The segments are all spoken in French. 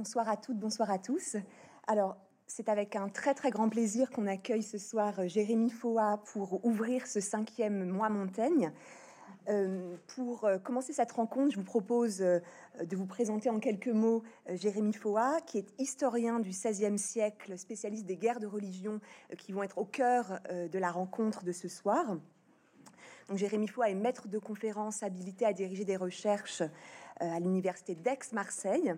bonsoir à toutes, bonsoir à tous. Alors, c'est avec un très très grand plaisir qu'on accueille ce soir Jérémy Foa pour ouvrir ce cinquième mois Montaigne. Euh, pour euh, commencer cette rencontre, je vous propose euh, de vous présenter en quelques mots Jérémy Foa, qui est historien du XVIe siècle, spécialiste des guerres de religion qui vont être au cœur de la rencontre de ce soir. Donc, Jérémy Foa est maître de conférence habilité à diriger des recherches à l'université d'Aix-Marseille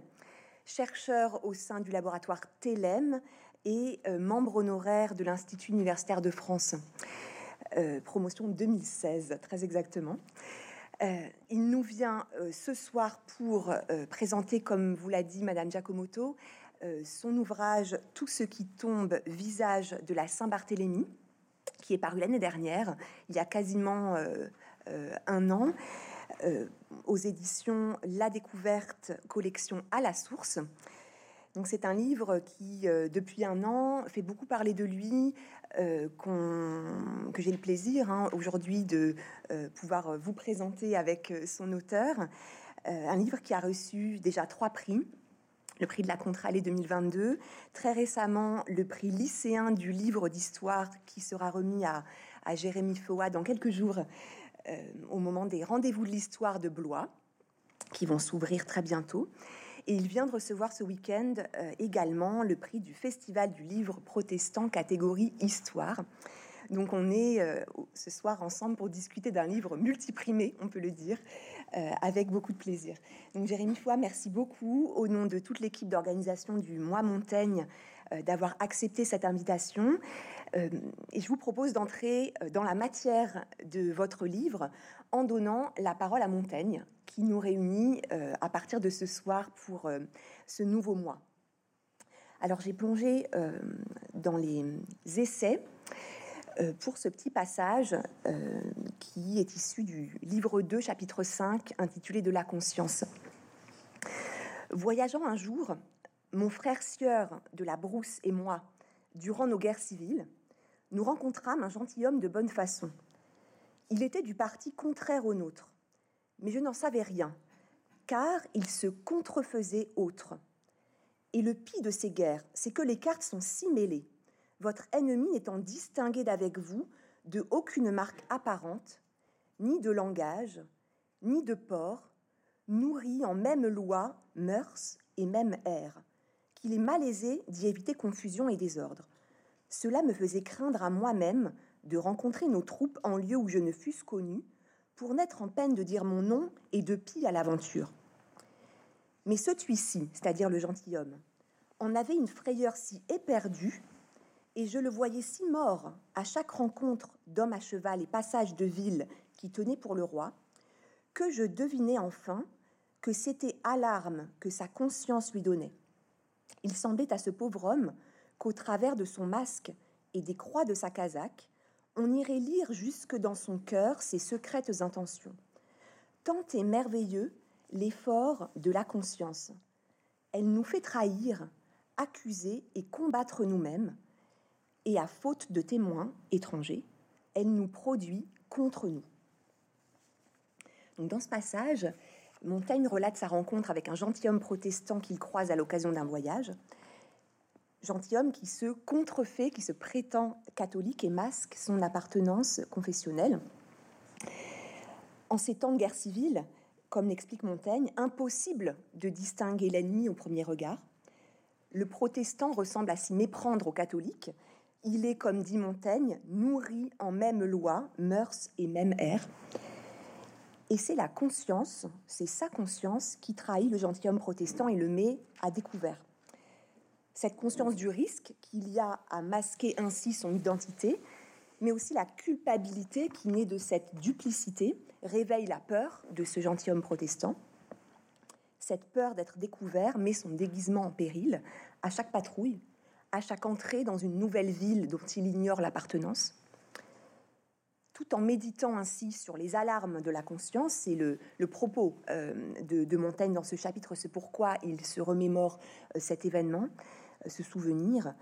chercheur au sein du laboratoire TELEM et euh, membre honoraire de l'Institut universitaire de France. Euh, promotion 2016, très exactement. Euh, il nous vient ce soir pour présenter, comme vous l'a dit Madame Giacomoto, son ouvrage Tout ce qui tombe, visage de la Saint-Barthélemy, qui est paru l'année dernière, il y a quasiment un an. Euh, aux éditions La Découverte, collection à la source. Donc c'est un livre qui, euh, depuis un an, fait beaucoup parler de lui, euh, que j'ai le plaisir hein, aujourd'hui de pouvoir vous présenter avec son auteur. un livre qui a reçu déjà trois prix. Le prix de la Contralée 2022, très récemment le prix lycéen du livre d'histoire qui sera remis à, à Jérémy Foa dans quelques jours euh, au moment des rendez-vous de l'histoire de Blois, qui vont s'ouvrir très bientôt. Et il vient de recevoir ce week-end euh, également le prix du Festival du livre protestant catégorie Histoire. Donc on est euh, ce soir ensemble pour discuter d'un livre multiprimé, on peut le dire, avec beaucoup de plaisir. Donc Jérémy Foy, merci beaucoup au nom de toute l'équipe d'organisation du Mois Montaigne d'avoir accepté cette invitation. Euh, et je vous propose d'entrer euh, dans la matière de votre livre en donnant la parole à Montaigne, qui nous réunit euh, à partir de ce soir pour ce nouveau mois. Alors j'ai plongé dans les essais pour ce petit passage qui est issu du livre 2, chapitre 5, intitulé De la conscience. Voyageant un jour, mon frère sieur de la brousse et moi, durant nos guerres civiles, nous rencontrâmes un gentilhomme de bonne façon. Il était du parti contraire au nôtre, mais je n'en savais rien, car il se contrefaisait autre. Et le pis de ces guerres, c'est que les cartes sont si mêlées, votre ennemi n'étant distingué d'avec vous de aucune marque apparente, ni de langage, ni de port, nourri en même loi, mœurs et même air, qu'il est malaisé d'y éviter confusion et désordre. Cela me faisait craindre à moi-même de rencontrer nos troupes en lieu où je ne fusse connu, pour n'être en peine de dire mon nom et de pis à l'aventure. Mais ce ci c'est-à-dire le gentilhomme, en avait une frayeur si éperdue, et je le voyais si mort à chaque rencontre d'hommes à cheval et passage de ville qui tenait pour le roi, que je devinais enfin que c'était alarme que sa conscience lui donnait. Il semblait à ce pauvre homme qu'au travers de son masque et des croix de sa casaque, on irait lire jusque dans son cœur ses secrètes intentions. Tant est merveilleux l'effort de la conscience. Elle nous fait trahir, accuser et combattre nous-mêmes, et à faute de témoins étrangers, elle nous produit contre nous. Donc dans ce passage, Montaigne relate sa rencontre avec un gentilhomme protestant qu'il croise à l'occasion d'un voyage gentilhomme qui se contrefait, qui se prétend catholique et masque son appartenance confessionnelle. En ces temps de guerre civile, comme l'explique Montaigne, impossible de distinguer l'ennemi au premier regard. Le protestant ressemble à s'y méprendre au catholique. Il est, comme dit Montaigne, nourri en même loi, mœurs et même air. Et c'est la conscience, c'est sa conscience qui trahit le gentilhomme protestant et le met à découvert cette conscience du risque qu'il y a à masquer ainsi son identité, mais aussi la culpabilité qui naît de cette duplicité réveille la peur de ce gentilhomme protestant. Cette peur d'être découvert met son déguisement en péril à chaque patrouille, à chaque entrée dans une nouvelle ville dont il ignore l'appartenance. Tout en méditant ainsi sur les alarmes de la conscience, c'est le, propos euh, de, Montaigne dans ce chapitre, c'est pourquoi il se remémore euh, cet événement ce souvenir,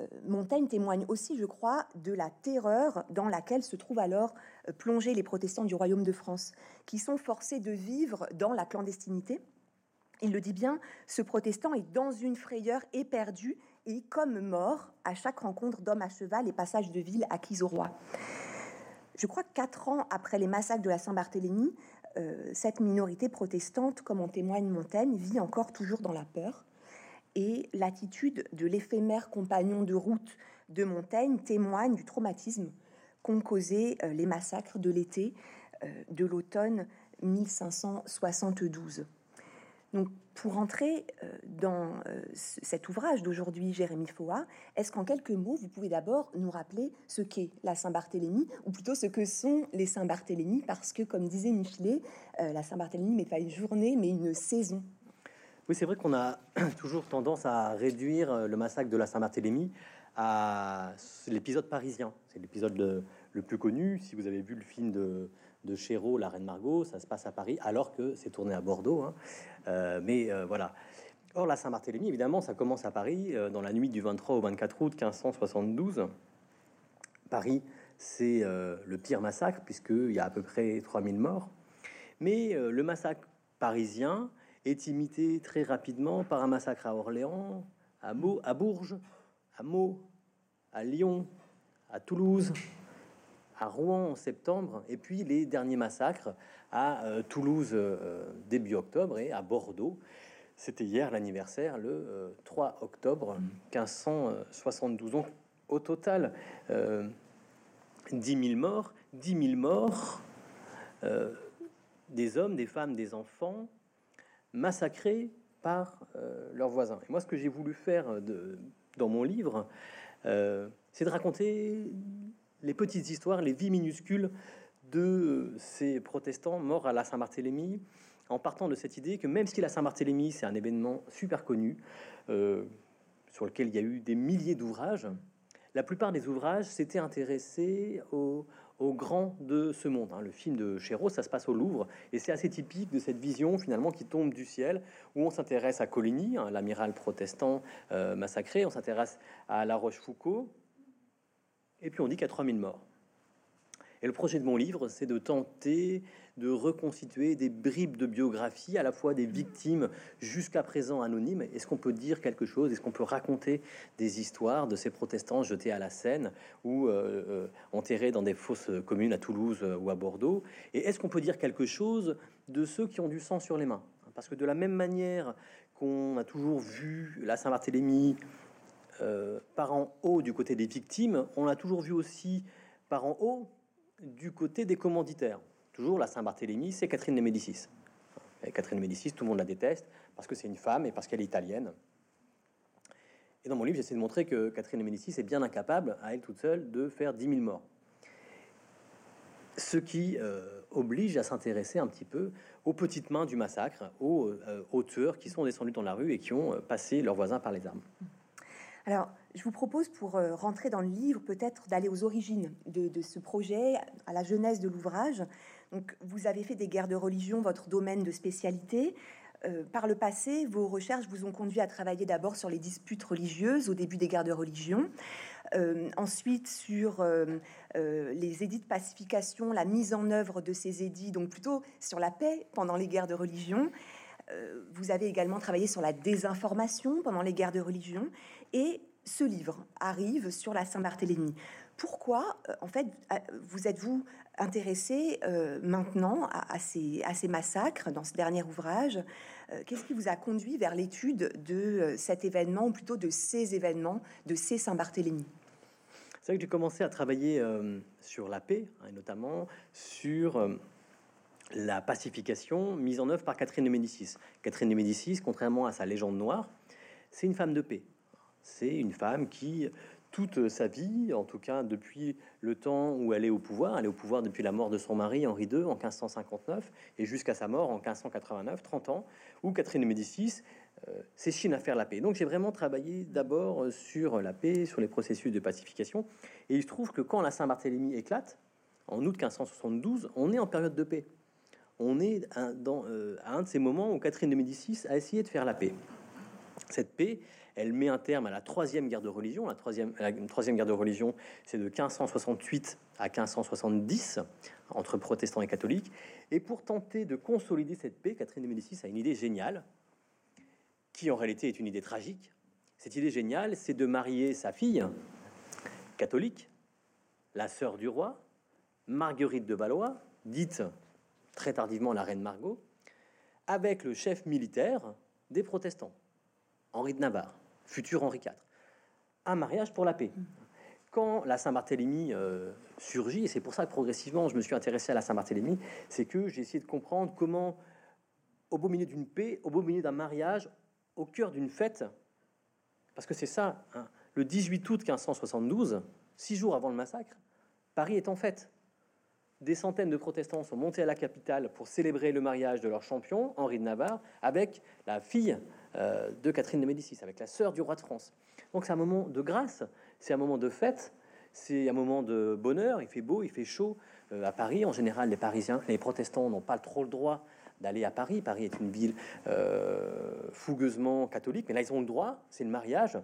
euh, Montaigne témoigne aussi, je crois, de la terreur dans laquelle se trouvent alors euh, plongés les protestants du royaume de France, qui sont forcés de vivre dans la clandestinité, Il le dit bien, ce protestant est dans une frayeur éperdu et comme mort à chaque rencontre d'hommes à cheval et passage de ville acquis au roi. Je crois que quatre ans après les massacres de la Saint-Barthélemy, euh, cette minorité protestante, comme en témoigne Montaigne, vit encore toujours dans la peur. Et l'attitude de l'éphémère compagnon de route de Montaigne témoigne du traumatisme qu'ont causé euh, les massacres de l'été euh, de l'automne 1572. Donc, pour entrer euh, dans cet ouvrage d'aujourd'hui, Jérémy Foa, est-ce qu'en quelques mots, vous pouvez d'abord nous rappeler ce qu'est la Saint-Barthélemy, ou plutôt ce que sont les Saint-Barthélemy, parce que, comme disait Michelet, la Saint-Barthélemy n'est pas une journée, mais une saison. Oui, c'est vrai qu'on a toujours tendance à réduire le massacre de la Saint-Barthélemy à l'épisode parisien. C'est l'épisode le plus connu. Si vous avez vu le film de de Chéreau, La Reine Margot, ça se passe à Paris, alors que c'est tourné à Bordeaux. Hein. Euh, mais euh, voilà. Or, la Saint-Barthélemy, évidemment, ça commence à Paris, euh, dans la nuit du 23 au 24 août 1572. Paris, c'est le pire massacre, puisqu'il y a à peu près 3000 morts. Mais le massacre parisien est imité très rapidement par un massacre à Orléans, à, Bourges, à Meaux, à Lyon, à Toulouse, à Rouen en septembre, et puis les derniers massacres à euh, Toulouse euh, début octobre et à Bordeaux. C'était hier l'anniversaire, le 3 euh, octobre 1572. Donc au total, 10 000 morts, 10 000 morts, des hommes, des femmes, des enfants massacrés par leurs voisins. Et moi, ce que j'ai voulu faire de, dans mon livre, c'est de raconter les petites histoires, les vies minuscules de ces protestants morts à la Saint-Barthélemy, en partant de cette idée que même si la Saint-Barthélemy, c'est un événement super connu, euh, sur lequel il y a eu des milliers d'ouvrages, la plupart des ouvrages s'étaient intéressés aux, grands de ce monde. Hein. Le film de Chéreau, ça se passe au Louvre, et c'est assez typique de cette vision finalement qui tombe du ciel, où on s'intéresse à Coligny, hein, l'amiral protestant euh, massacré, on s'intéresse à La Rochefoucauld, et puis on dit qu'il y a 3000 morts. Et le projet de mon livre, c'est de tenter de reconstituer des bribes de biographie, à la fois des victimes jusqu'à présent anonymes. Est-ce qu'on peut dire quelque chose? Est-ce qu'on peut raconter des histoires de ces protestants jetés à la Seine ou euh, euh, enterrés dans des fosses communes à Toulouse euh, ou à Bordeaux? Et est-ce qu'on peut dire quelque chose de ceux qui ont du sang sur les mains? Parce que de la même manière qu'on a toujours vu la Saint-Barthélemy, par en haut du côté des victimes, on l'a toujours vu aussi par en haut du côté des commanditaires. Toujours la Saint-Barthélemy, c'est Catherine de Médicis. Et Catherine de Médicis, tout le monde la déteste parce que c'est une femme et parce qu'elle est italienne. Et dans mon livre, j'essaie de montrer que Catherine de Médicis est bien incapable, à elle toute seule, de faire 10 000 morts. Ce qui euh, oblige à s'intéresser un petit peu aux petites mains du massacre, aux euh, auteurs qui sont descendus dans la rue et qui ont passé leurs voisins par les armes. Alors, je vous propose pour euh, rentrer dans le livre peut-être d'aller aux origines de, ce projet, à la jeunesse de l'ouvrage. Donc, vous avez fait des guerres de religion votre domaine de spécialité. Euh, par le passé, vos recherches vous ont conduit à travailler d'abord sur les disputes religieuses au début des guerres de religion, euh, ensuite sur les édits de pacification, la mise en œuvre de ces édits, donc plutôt sur la paix pendant les guerres de religion. vous avez également travaillé sur la désinformation pendant les guerres de religion et ce livre arrive sur la Saint-Barthélemy. Pourquoi, euh, en fait, vous êtes-vous intéressé euh, maintenant à, ces, massacres dans ce dernier ouvrage euh, Qu'est-ce qui vous a conduit vers l'étude de cet événement, ou plutôt de ces événements, de ces Saint-Barthélemy? C'est vrai que j'ai commencé à travailler sur la paix, hein, et notamment sur la pacification mise en œuvre par Catherine de Médicis. Catherine de Médicis, contrairement à sa légende noire, c'est une femme de paix. C'est une femme qui, toute sa vie, en tout cas depuis le temps où elle est au pouvoir, elle est au pouvoir depuis la mort de son mari Henri II en 1559 et jusqu'à sa mort en 1589, 30 ans, où Catherine de Médicis euh, s'échine à faire la paix. Donc j'ai vraiment travaillé d'abord sur la paix, sur les processus de pacification, et il se trouve que quand la Saint-Barthélemy éclate, en août 1572, on est en période de paix. On est dans, euh, à un de ces moments où Catherine de Médicis a essayé de faire la paix. Cette paix, elle met un terme à la troisième guerre de religion. La troisième, guerre de religion, c'est de 1568 à 1570 entre protestants et catholiques. Et pour tenter de consolider cette paix, Catherine de Médicis a une idée géniale. qui en réalité est une idée tragique. Cette idée géniale, c'est de marier sa fille, catholique, la sœur du roi, Marguerite de Valois, dite très tardivement la reine Margot, avec le chef militaire des protestants, Henri de Navarre, futur Henri IV. Un mariage pour la paix. Quand la Saint-Barthélemy euh, surgit, et c'est pour ça que progressivement je me suis intéressé à la Saint-Barthélemy, c'est que j'ai essayé de comprendre comment, au beau milieu d'une paix, au beau milieu d'un mariage, au cœur d'une fête, parce que c'est ça, hein, le 18 août 1572, six jours avant le massacre, Paris est en fête. Des centaines de protestants sont montés à la capitale pour célébrer le mariage de leur champion, Henri de Navarre, avec la fille euh, de Catherine de Médicis, avec la sœur du roi de France. Donc c'est un moment de grâce, c'est un moment de fête, c'est un moment de bonheur. Il fait beau, il fait chaud euh, à Paris. En général, les Parisiens, les protestants n'ont pas trop le droit d'aller à Paris. Paris est une ville euh, fougueusement catholique, mais là ils ont le droit. C'est le mariage.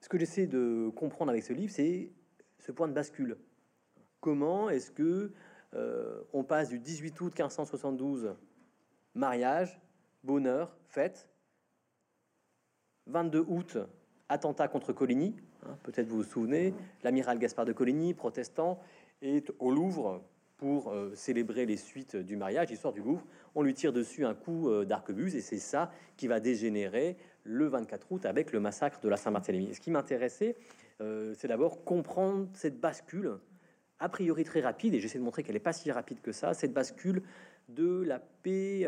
Ce que j'essaie de comprendre avec ce livre, c'est ce point de bascule. Comment est-ce que on passe du 18 août 1572, mariage, bonheur, fête, 22 août, attentat contre Coligny, hein, peut-être vous vous souvenez, l'amiral Gaspard de Coligny, protestant, est au Louvre pour euh, célébrer les suites du mariage, histoire du Louvre. On lui tire dessus un coup euh, d'arquebuse et c'est ça qui va dégénérer le 24 août avec le massacre de la Saint-Barthélemy. Ce qui m'intéressait, euh, c'est d'abord comprendre cette bascule, a priori très rapide, et j'essaie de montrer qu'elle n'est pas si rapide que ça, cette bascule de la paix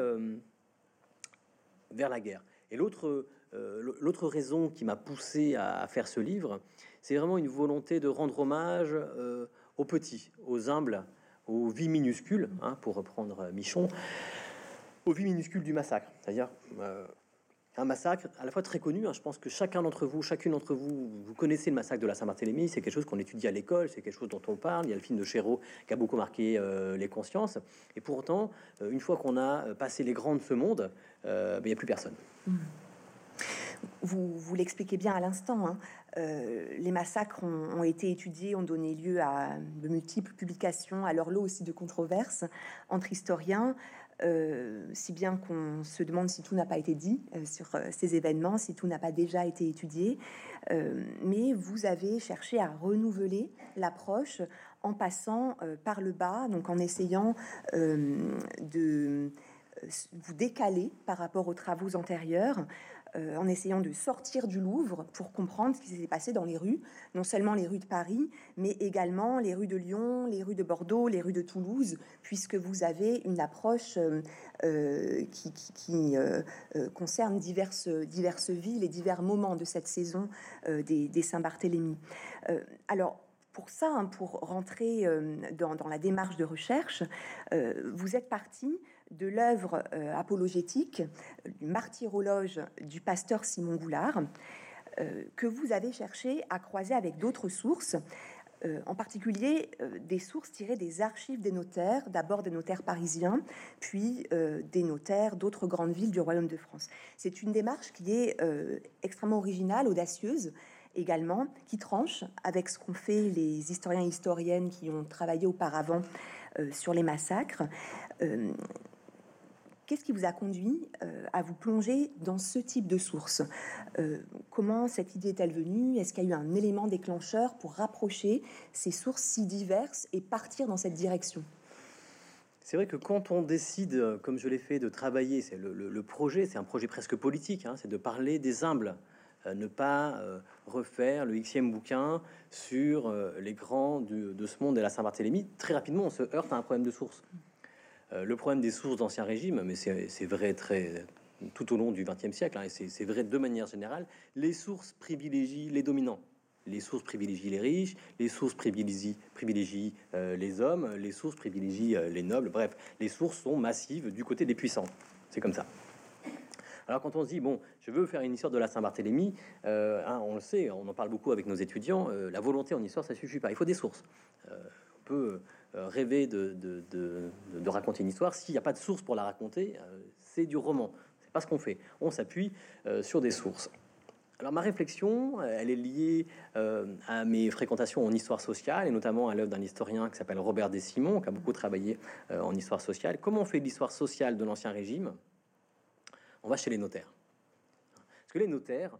vers la guerre. Et l'autre euh, l'autre raison qui m'a poussé à, faire ce livre, c'est vraiment une volonté de rendre hommage euh, aux petits, aux humbles, aux vies minuscules, hein, pour reprendre Michon, aux vies minuscules du massacre. C'est-à-dire euh, un massacre à la fois très connu. Hein. je pense que chacun d'entre vous, chacune d'entre vous, vous connaissez le massacre de la Saint-Barthélemy. C'est quelque chose qu'on étudie à l'école, c'est quelque chose dont on parle. Il y a le film de Chéreau qui a beaucoup marqué les consciences. Et pourtant, une fois qu'on a passé les grands de ce monde, ben, il n'y a plus personne. Mmh. Vous, vous l'expliquez bien à l'instant. Hein. Euh, les massacres ont, été étudiés, ont donné lieu à de multiples publications, à leur lot aussi de controverses entre historiens, euh, si bien qu'on se demande si tout n'a pas été dit euh, sur ces événements, si tout n'a pas déjà été étudié. mais vous avez cherché à renouveler l'approche en passant par le bas, donc en essayant de vous décaler par rapport aux travaux antérieurs. Euh, en essayant de sortir du Louvre pour comprendre ce qui s'est passé dans les rues, non seulement les rues de Paris, mais également les rues de Lyon, les rues de Bordeaux, les rues de Toulouse, puisque vous avez une approche euh, euh, qui, concerne diverses, diverses villes et divers moments de cette saison des, Saint-Barthélemy. alors, pour ça, hein, pour rentrer dans, la démarche de recherche, vous êtes parti de l'œuvre euh, apologétique du martyrologe du pasteur Simon Goulard, euh, que vous avez cherché à croiser avec d'autres sources, euh, en particulier des sources tirées des archives des notaires, d'abord des notaires parisiens, puis des notaires d'autres grandes villes du Royaume de France. C'est une démarche qui est extrêmement originale, audacieuse, également, qui tranche avec ce qu'ont fait les historiens et historiennes qui ont travaillé auparavant sur les massacres. Qu'est-ce qui vous a conduit euh, à vous plonger dans ce type de source? Euh, Comment cette idée est-elle venue? Est-ce qu'il y a eu un élément déclencheur pour rapprocher ces sources si diverses et partir dans cette direction? C'est vrai que quand on décide, comme je l'ai fait, de travailler, c'est le, projet, c'est un projet presque politique, hein, c'est de parler des humbles, euh, ne pas refaire le xème bouquin sur les grands de ce monde et la Saint-Barthélemy. Très rapidement, on se heurte à un problème de source. Euh, le problème des sources d'Ancien Régime, mais c'est vrai très tout au long du XXe siècle, hein, et c'est vrai de manière générale, les sources privilégient les dominants. Les sources privilégient les riches, les sources privilégient, euh, les hommes, les sources privilégient euh, les nobles. Bref, les sources sont massives du côté des puissants. C'est comme ça. Alors quand on se dit, bon, je veux faire une histoire de la Saint-Barthélemy, hein, on le sait, on en parle beaucoup avec nos étudiants, la volonté en histoire, ça suffit pas. Il faut des sources. on peut rêver de, raconter une histoire, s'il n'y a pas de source pour la raconter, euh, c'est du roman. C'est pas ce qu'on fait. On s'appuie euh, sur des sources. Alors ma réflexion, elle est liée à mes fréquentations en histoire sociale et notamment à l'œuvre d'un historien qui s'appelle Robert Desimon, qui a beaucoup travaillé en histoire sociale. Comment on fait l'histoire sociale de l'Ancien Régime? On va chez les notaires. Parce que les notaires,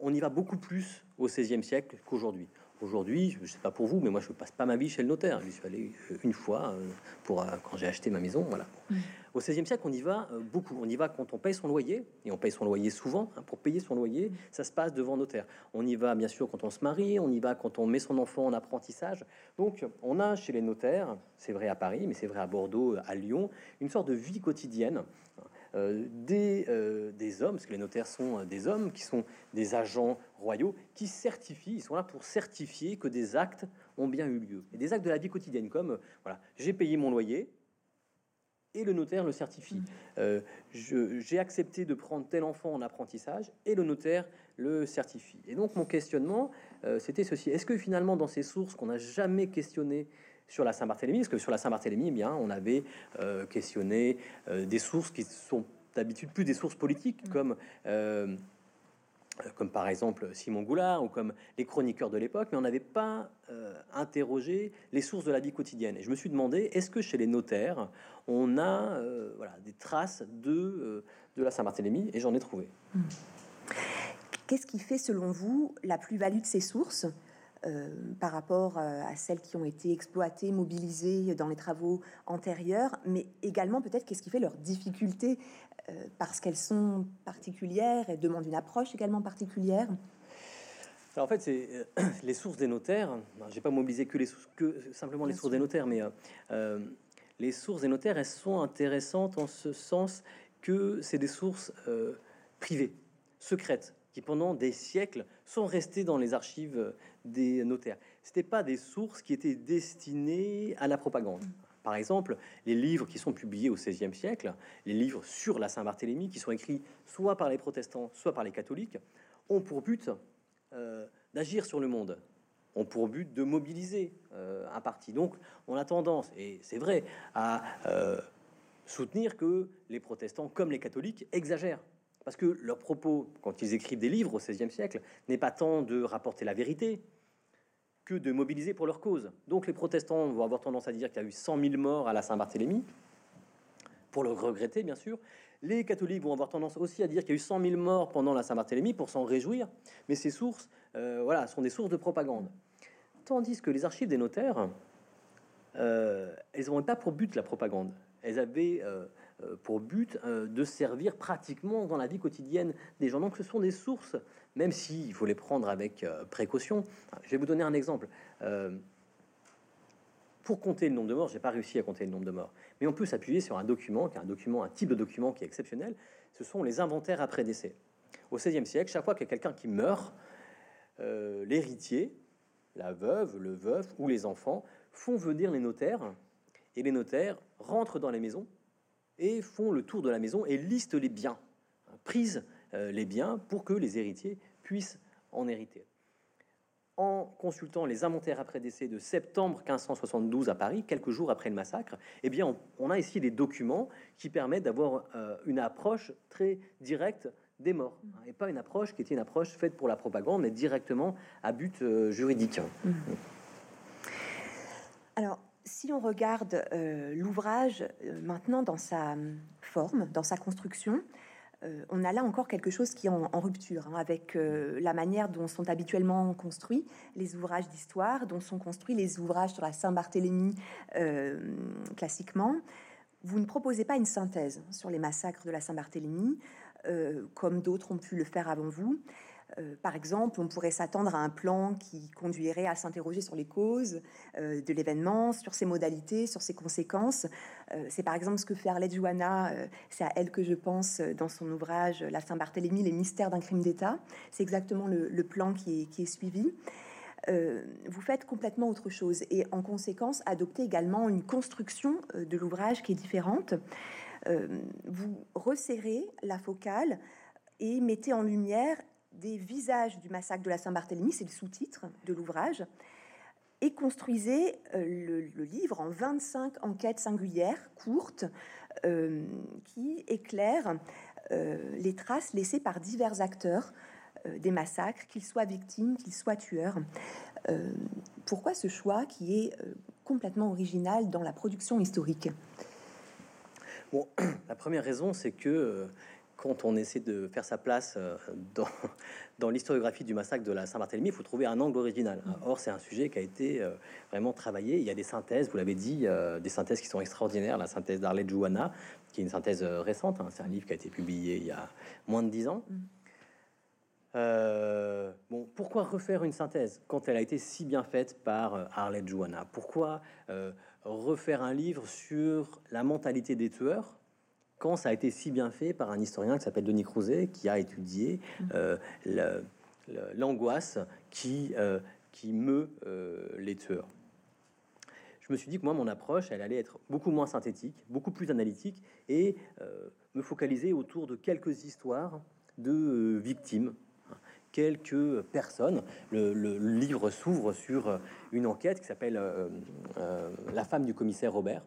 on y va beaucoup plus au XVIe siècle qu'aujourd'hui. Aujourd'hui, je ne sais pas pour vous, mais moi je ne passe pas ma vie chez le notaire. Je suis allé une fois pour quand j'ai acheté ma maison. Voilà. Mmh. Au XVIe siècle, on y va euh, beaucoup. On y va quand on paye son loyer, et on paye son loyer souvent. Hein, pour payer son loyer, ça se passe devant notaire. On y va bien sûr quand on se marie, on y va quand on met son enfant en apprentissage. Donc, on a chez les notaires, c'est vrai à Paris, mais c'est vrai à Bordeaux, à Lyon, une sorte de vie quotidienne. Euh, des, euh, des, hommes, parce que les notaires sont des hommes qui sont des agents royaux, qui certifient, ils sont là pour certifier que des actes ont bien eu lieu. Et des actes de la vie quotidienne, comme, voilà, j'ai payé mon loyer, et le notaire le certifie. Mm. Euh, j'ai accepté de prendre tel enfant en apprentissage et le notaire le certifie. Et donc mon questionnement, euh, c'était ceci. Est-ce que finalement dans ces sources qu'on n'a jamais questionnées sur la Saint-Barthélemy, parce que sur la Saint-Barthélemy, eh bien, on avait euh, questionné des sources qui sont d'habitude plus des sources politiques, mm. comme euh, comme par exemple Simon Goulard ou comme les chroniqueurs de l'époque, mais on n'avait pas euh, interrogé les sources de la vie quotidienne. Et je me suis demandé, est-ce que chez les notaires, on a euh, voilà, des traces de, de la Saint-Barthélemy? Et j'en ai trouvé. Hmm. Qu'est-ce qui fait, selon vous, la plus-value de ces sources? Par rapport à celles qui ont été exploitées, mobilisées dans les travaux antérieurs, mais également peut-être qu'est-ce qui fait leur difficulté euh, parce qu'elles sont particulières et demandent une approche également particulière? En fait, c'est euh, les sources des notaires. J'ai pas mobilisé que les sources, que simplement les sources des notaires, mais euh, les sources des notaires, elles sont intéressantes en ce sens que c'est des sources privées, secrètes, qui pendant des siècles sont restées dans les archives des notaires. C'était pas des sources qui étaient destinées à la propagande. Par exemple, les livres qui sont publiés au XVIe siècle, les livres sur la Saint-Barthélemy, qui sont écrits soit par les protestants, soit par les catholiques, ont pour but euh, d'agir sur le monde, ont pour but de mobiliser euh, un parti. Donc, on a tendance, et c'est vrai, à euh, soutenir que les protestants, comme les catholiques, exagèrent. Parce que leur propos, quand ils écrivent des livres au XVIe siècle, n'est pas tant de rapporter la vérité, que de mobiliser pour leur cause. Donc les protestants vont avoir tendance à dire qu'il y a eu 100 000 morts à la Saint-Barthélemy, pour le regretter bien sûr. Les catholiques vont avoir tendance aussi à dire qu'il y a eu 100 000 morts pendant la Saint-Barthélemy pour s'en réjouir, mais ces sources euh, voilà, sont des sources de propagande. Tandis que les archives des notaires, euh, elles n'ont pas pour but la propagande. Elles avaient euh, pour but euh, de servir pratiquement dans la vie quotidienne des gens. Donc ce sont des sources, même s'il faut les prendre avec euh, précaution. Je vais vous donner un exemple. pour compter le nombre de morts, j'ai pas réussi à compter le nombre de morts, mais on peut s'appuyer sur un document, qui est un document, un type de document qui est exceptionnel. Ce sont les inventaires après décès. Au XVIe siècle, chaque fois qu'il y a quelqu'un qui meurt, l'héritier, la veuve, le veuf ou les enfants font venir les notaires et les notaires rentrent dans les maisons et font le tour de la maison et listent les biens, hein, prisent euh, les biens pour que les héritiers puissent en hériter. En consultant les inventaires après décès de septembre 1572 à Paris, quelques jours après le massacre, eh bien, on, a ici des documents qui permettent d'avoir euh, une approche très directe des morts, hein, et pas une approche qui était une approche faite pour la propagande, mais directement à but euh, juridique. Mmh. Alors, si on regarde euh, l'ouvrage euh, maintenant dans sa hum, forme, dans sa construction, euh, on a là encore quelque chose qui est en, rupture hein, avec la manière dont sont habituellement construits les ouvrages d'histoire, dont sont construits les ouvrages sur la Saint-Barthélemy classiquement. Vous ne proposez pas une synthèse sur les massacres de la Saint-Barthélemy, comme d'autres ont pu le faire avant vous. Euh, par exemple, on pourrait s'attendre à un plan qui conduirait à s'interroger sur les causes euh, de l'événement, sur ses modalités, sur ses conséquences. Euh, c'est par exemple ce que fait Arlette Johanna, c'est à elle que je pense dans son ouvrage La Saint-Barthélemy, les mystères d'un crime d'État. C'est exactement le, plan qui est suivi. vous faites complètement autre chose et en conséquence adoptez également une construction de l'ouvrage qui est différente. vous resserrez la focale et mettez en lumière des visages du massacre de la Saint-Barthélemy, c'est le sous-titre de l'ouvrage, et construisez euh, le, livre en 25 enquêtes singulières, courtes, euh, qui éclairent euh, les traces laissées par divers acteurs des massacres, qu'ils soient victimes, qu'ils soient tueurs. pourquoi ce choix qui est complètement original dans la production historique? Bon, la première raison, c'est que quand on essaie de faire sa place euh, dans, dans l'historiographie du massacre de la Saint-Barthélemy, il faut trouver un angle original. Or, c'est un sujet qui a été euh, vraiment travaillé. Il y a des synthèses, vous l'avez dit, euh, des synthèses qui sont extraordinaires. La synthèse d'Arlette Jouana, qui est une synthèse récente, hein. c'est un livre qui a été publié il y a moins de dix ans. bon, pourquoi refaire une synthèse quand elle a été si bien faite par Arlette Jouana? Pourquoi refaire un livre sur la mentalité des tueurs? Quand ça a été si bien fait par un historien qui s'appelle Denis Crouzet, qui a étudié mm. euh, l'angoisse qui, euh, qui meut euh, les tueurs. Je me suis dit que moi, mon approche, elle allait être beaucoup moins synthétique, beaucoup plus analytique, et me focaliser autour de quelques histoires de victimes, quelques personnes. Le, le livre s'ouvre sur une enquête qui s'appelle La femme du commissaire Robert,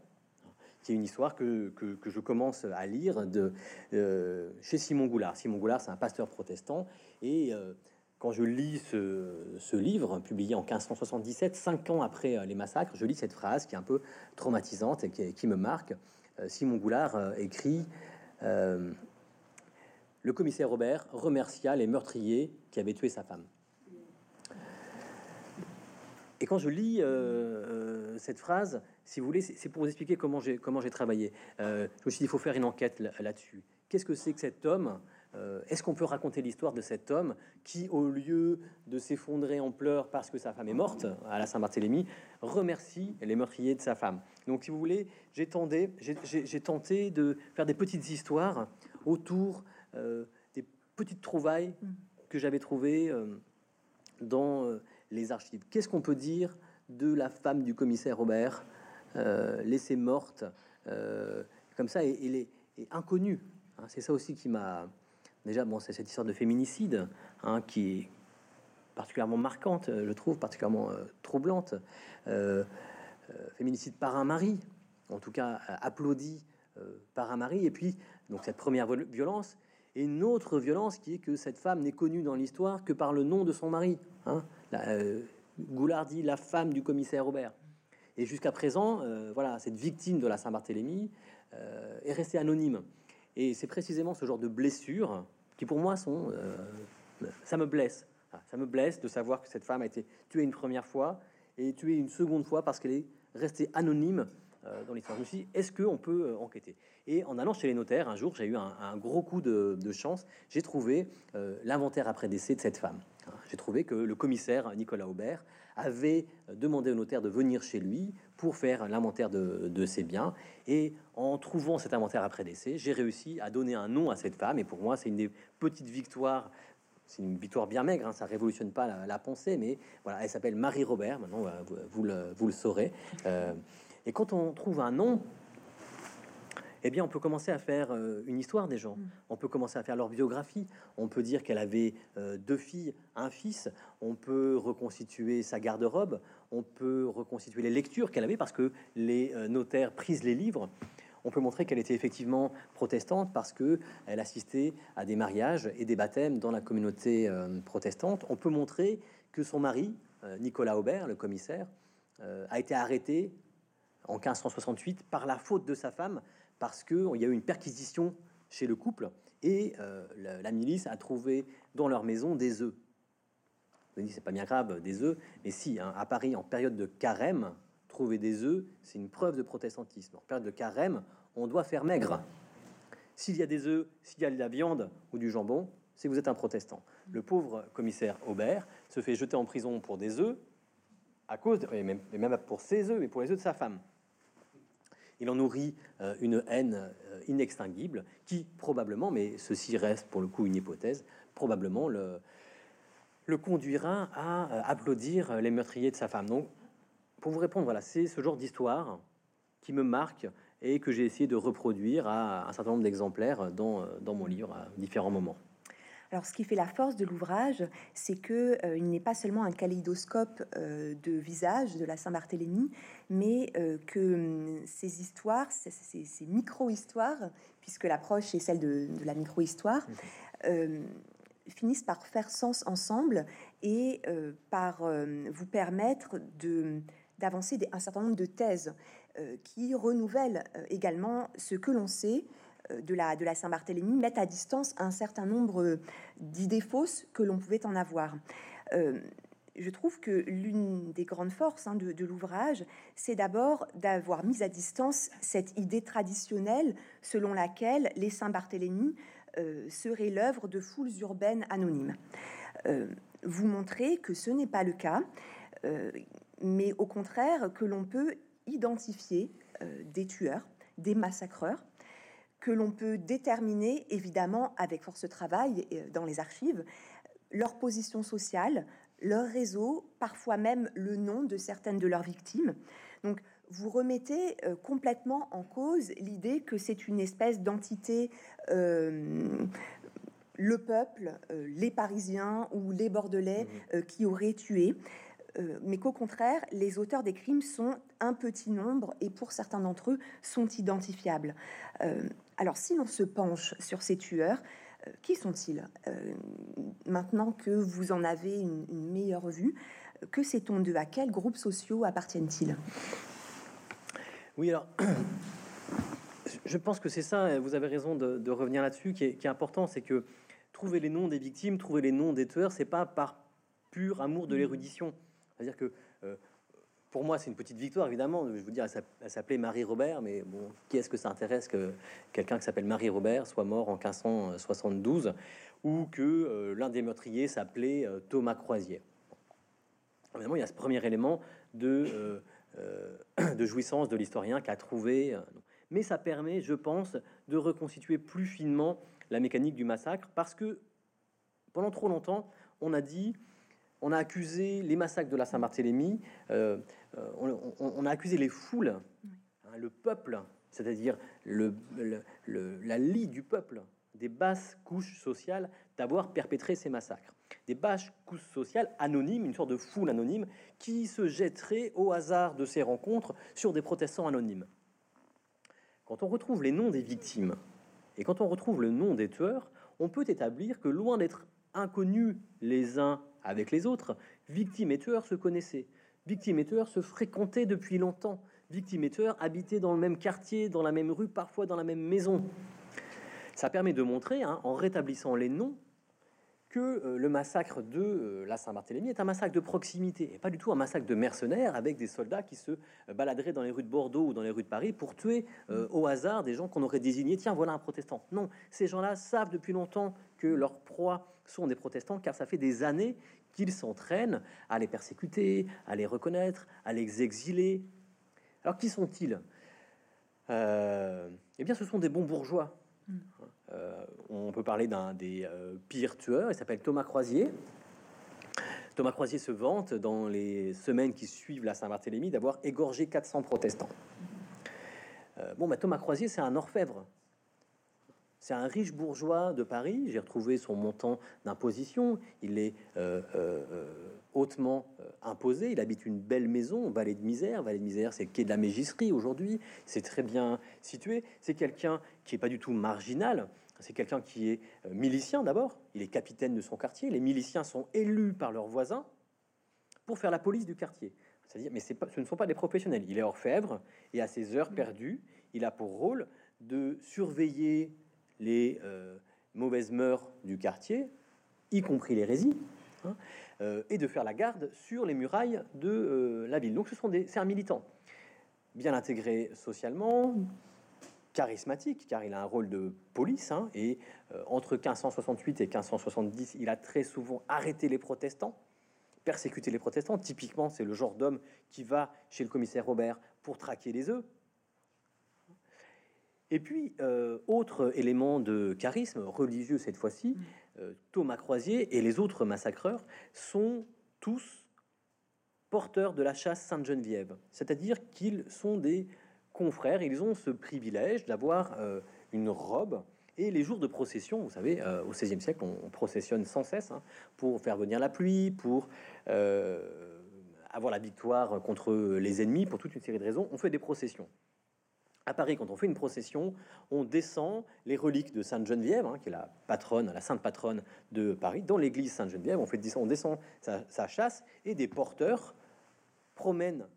qui est une histoire que, je commence à lire de, euh, chez Simon Goulard. Simon Goulard, c'est un pasteur protestant, et euh, quand je lis ce, ce, livre, publié en 1577, cinq ans après euh, les massacres, je lis cette phrase qui est un peu traumatisante et qui, qui me marque. Simon Goulard écrit Le commissaire Robert remercia les meurtriers qui avaient tué sa femme. Et quand je lis cette phrase, si vous voulez, c'est pour vous expliquer comment j'ai comment j'ai travaillé. Euh, je me suis dit, il faut faire une enquête là-dessus. Qu'est-ce que c'est que cet homme euh, Est-ce qu'on peut raconter l'histoire de cet homme qui, au lieu de s'effondrer en pleurs parce que sa femme est morte à la Saint-Barthélemy, remercie les meurtriers de sa femme? Donc, si vous voulez, j'ai tenté, de faire des petites histoires autour euh, des petites trouvailles mm. que j'avais trouvées dans les archives. Qu'est-ce qu'on peut dire de la femme du commissaire Robert euh, laissée morte euh, comme ça, et, il est, inconnu. Hein. c'est ça aussi qui m'a déjà bon, c'est cette histoire de féminicide hein, qui est particulièrement marquante, je trouve, particulièrement euh, troublante. féminicide par un mari, en tout cas applaudi par un mari, et puis donc cette première violence, et une autre violence qui est que cette femme n'est connue dans l'histoire que par le nom de son mari. Hein. Goulard dit la femme du commissaire Robert. Et jusqu'à présent, euh, voilà, cette victime de la Saint-Barthélemy euh, est restée anonyme. Et c'est précisément ce genre de blessures qui, pour moi, sont. Euh, ça me blesse. Ça me blesse de savoir que cette femme a été tuée une première fois et tuée une seconde fois parce qu'elle est restée anonyme dans l'histoire. Je me suis dit, est-ce qu'on peut enquêter? Et en allant chez les notaires, un jour, j'ai eu un, gros coup de, de chance. J'ai trouvé l'inventaire après décès de cette femme. J'ai trouvé que le commissaire Nicolas Aubert avait demandé au notaire de venir chez lui pour faire l'inventaire de, ses biens. Et en trouvant cet inventaire après décès, j'ai réussi à donner un nom à cette femme. Et pour moi, c'est une des petites victoires. C'est une victoire bien maigre, hein, ça révolutionne pas la, pensée, mais voilà, elle s'appelle Marie Robert. Maintenant, vous, le, vous saurez. Euh, et quand on trouve un nom, eh bien, on peut commencer à faire euh, une histoire des gens. Mm. On peut commencer à faire leur biographie. On peut dire qu'elle avait euh, deux filles, un fils. On peut reconstituer sa garde-robe. On peut reconstituer les lectures qu'elle avait parce que les euh, notaires prisent les livres. On peut montrer qu'elle était effectivement protestante parce que elle assistait à des mariages et des baptêmes dans la communauté protestante. On peut montrer que son mari, Nicolas Aubert, le commissaire, a été arrêté en 1568 par la faute de sa femme parce qu'il y a eu une perquisition chez le couple et euh, la, milice a trouvé dans leur maison des œufs. C'est pas bien grave des œufs, mais si hein, à Paris en période de carême, trouver des œufs, c'est une preuve de protestantisme. En période de carême, on doit faire maigre. S'il y a des œufs, s'il y a de la viande ou du jambon, c'est que vous êtes un protestant. Le pauvre commissaire Aubert se fait jeter en prison pour des œufs à cause, de, et même, et même pour ses œufs, mais pour les œufs de sa femme il en nourrit euh, une haine euh, inextinguible qui probablement, mais ceci reste pour le coup une hypothèse, probablement le, conduira à euh, applaudir les meurtriers de sa femme. Donc, pour vous répondre, voilà, c'est ce genre d'histoire qui me marque et que j'ai essayé de reproduire à un certain nombre d'exemplaires dans, dans mon livre à différents moments. Alors, ce qui fait la force de l'ouvrage, c'est que euh, il n'est pas seulement un kaléidoscope euh, de visages de la Saint-Barthélemy, mais euh, que hum, ces histoires, ces, micro-histoires, puisque l'approche est celle de, la micro-histoire, finissent par faire sens ensemble et par vous permettre de d'avancer un certain nombre de thèses qui renouvellent également ce que l'on sait de la, de la Saint-Barthélemy mettent à distance un certain nombre d'idées fausses que l'on pouvait en avoir. je trouve que l'une des grandes forces hein, de, l'ouvrage, c'est d'abord d'avoir mis à distance cette idée traditionnelle selon laquelle les Saint-Barthélemy seraient l'œuvre de foules urbaines anonymes. vous montrez que ce n'est pas le cas, mais au contraire que l'on peut identifier euh, des tueurs, des massacreurs, que l'on peut déterminer évidemment avec force travail euh, dans les archives, leur position sociale, leur réseau, parfois même le nom de certaines de leurs victimes. Donc vous remettez euh, complètement en cause l'idée que c'est une espèce d'entité le peuple, les Parisiens ou les Bordelais mmh. qui auraient tué. Euh, mais qu'au contraire, les auteurs des crimes sont un petit nombre et pour certains d'entre eux sont identifiables. Euh, alors si l'on se penche sur ces tueurs, euh, qui sont-ils? Maintenant que vous en avez une, meilleure vue, que sait-on de À quels groupes sociaux appartiennent-ils? Oui, alors je pense que c'est ça, vous avez raison de, revenir là-dessus, qui est, qui est important, c'est que trouver les noms des victimes, trouver les noms des tueurs, c'est pas par pur amour de l'érudition. C'est-à-dire que euh, pour moi, c'est une petite victoire, évidemment. Je veux dire, elle s'appelait Marie Robert, mais bon, qui est-ce que ça intéresse que quelqu'un qui s'appelle Marie Robert soit mort en 1572 ou que euh, l'un des meurtriers s'appelait euh, Thomas Croisier? Évidemment, il y a ce premier élément de, de jouissance de l'historien qui a trouvé. mais ça permet, je pense, de reconstituer plus finement la mécanique du massacre parce que pendant trop longtemps, on a dit on a accusé les massacres de la Saint-Barthélemy, euh, euh, on, a accusé les foules, hein, le peuple, c'est-à-dire la lie du peuple, des basses couches sociales, d'avoir perpétré ces massacres. Des basses couches sociales anonymes, une sorte de foule anonyme, qui se jetterait au hasard de ces rencontres sur des protestants anonymes. Quand on retrouve les noms des victimes et quand on retrouve le nom des tueurs, on peut établir que loin d'être inconnus les uns avec les autres, victimes et tueurs se connaissaient. Victimes et tueurs se fréquentaient depuis longtemps. Victimes et tueurs habitaient dans le même quartier, dans la même rue, parfois dans la même maison. Ça permet de montrer, hein, en rétablissant les noms, que euh, le massacre de euh, la Saint-Barthélemy est un massacre de proximité et pas du tout un massacre de mercenaires avec des soldats qui se euh, baladeraient dans les rues de Bordeaux ou dans les rues de Paris pour tuer au hasard des gens qu'on aurait désignés. Tiens, voilà un protestant. Non, ces gens-là savent depuis longtemps que leurs proies sont des protestants car ça fait des années qu'ils s'entraînent à les persécuter, à les reconnaître, à les exiler. Alors qui sont-ils? Euh, Eh bien, ce sont des bons bourgeois. Hmm. Euh, on peut parler d'un des euh, pires tueurs. Il s'appelle Thomas Croisier. Thomas Croisier se vante dans les semaines qui suivent la Saint-Barthélemy d'avoir égorgé 400 protestants. bon, bah, Thomas Croisier, c'est un orfèvre. C'est un riche bourgeois de Paris. J'ai retrouvé son montant d'imposition. Il est euh, euh, euh, hautement imposé. Il habite une belle maison, Vallée de Misère. Vallée de Misère, c'est quai de la Mégisserie aujourd'hui. C'est très bien situé. C'est quelqu'un qui est pas du tout marginal. C'est quelqu'un qui est milicien d'abord. Il est capitaine de son quartier. Les miliciens sont élus par leurs voisins pour faire la police du quartier. C'est-à-dire, mais ce ne sont pas des professionnels. Il est orfèvre et à ses heures perdues, il a pour rôle de surveiller les euh, mauvaises mœurs du quartier, y compris l'hérésie, hein, euh, et de faire la garde sur les murailles de euh, la ville. Donc ce sont des, c'est un militant, bien intégré socialement, charismatique, car il a un rôle de police, hein, et entre 1568 et 1570, il a très souvent arrêté les protestants, persécuté les protestants. Typiquement, c'est le genre d'homme qui va chez le commissaire Robert pour traquer les œufs, et puis, euh, autre élément de charisme religieux cette fois-ci, mm. euh, Thomas Croisier et les autres massacreurs sont tous porteurs de la chasse Sainte-Geneviève, c'est-à-dire qu'ils sont des confrères, ils ont ce privilège d'avoir euh, une robe. Et les jours de procession, vous savez, au XVIe siècle, on, processionne sans cesse hein, pour faire venir la pluie, pour avoir la victoire contre les ennemis, pour toute une série de raisons. On fait des processions à Paris, quand on fait une procession, on descend les reliques de Sainte Geneviève, hein, qui est la patronne, la sainte patronne de Paris, dans l'église Sainte Geneviève. On, fait, on descend sa, chasse et des porteurs promènent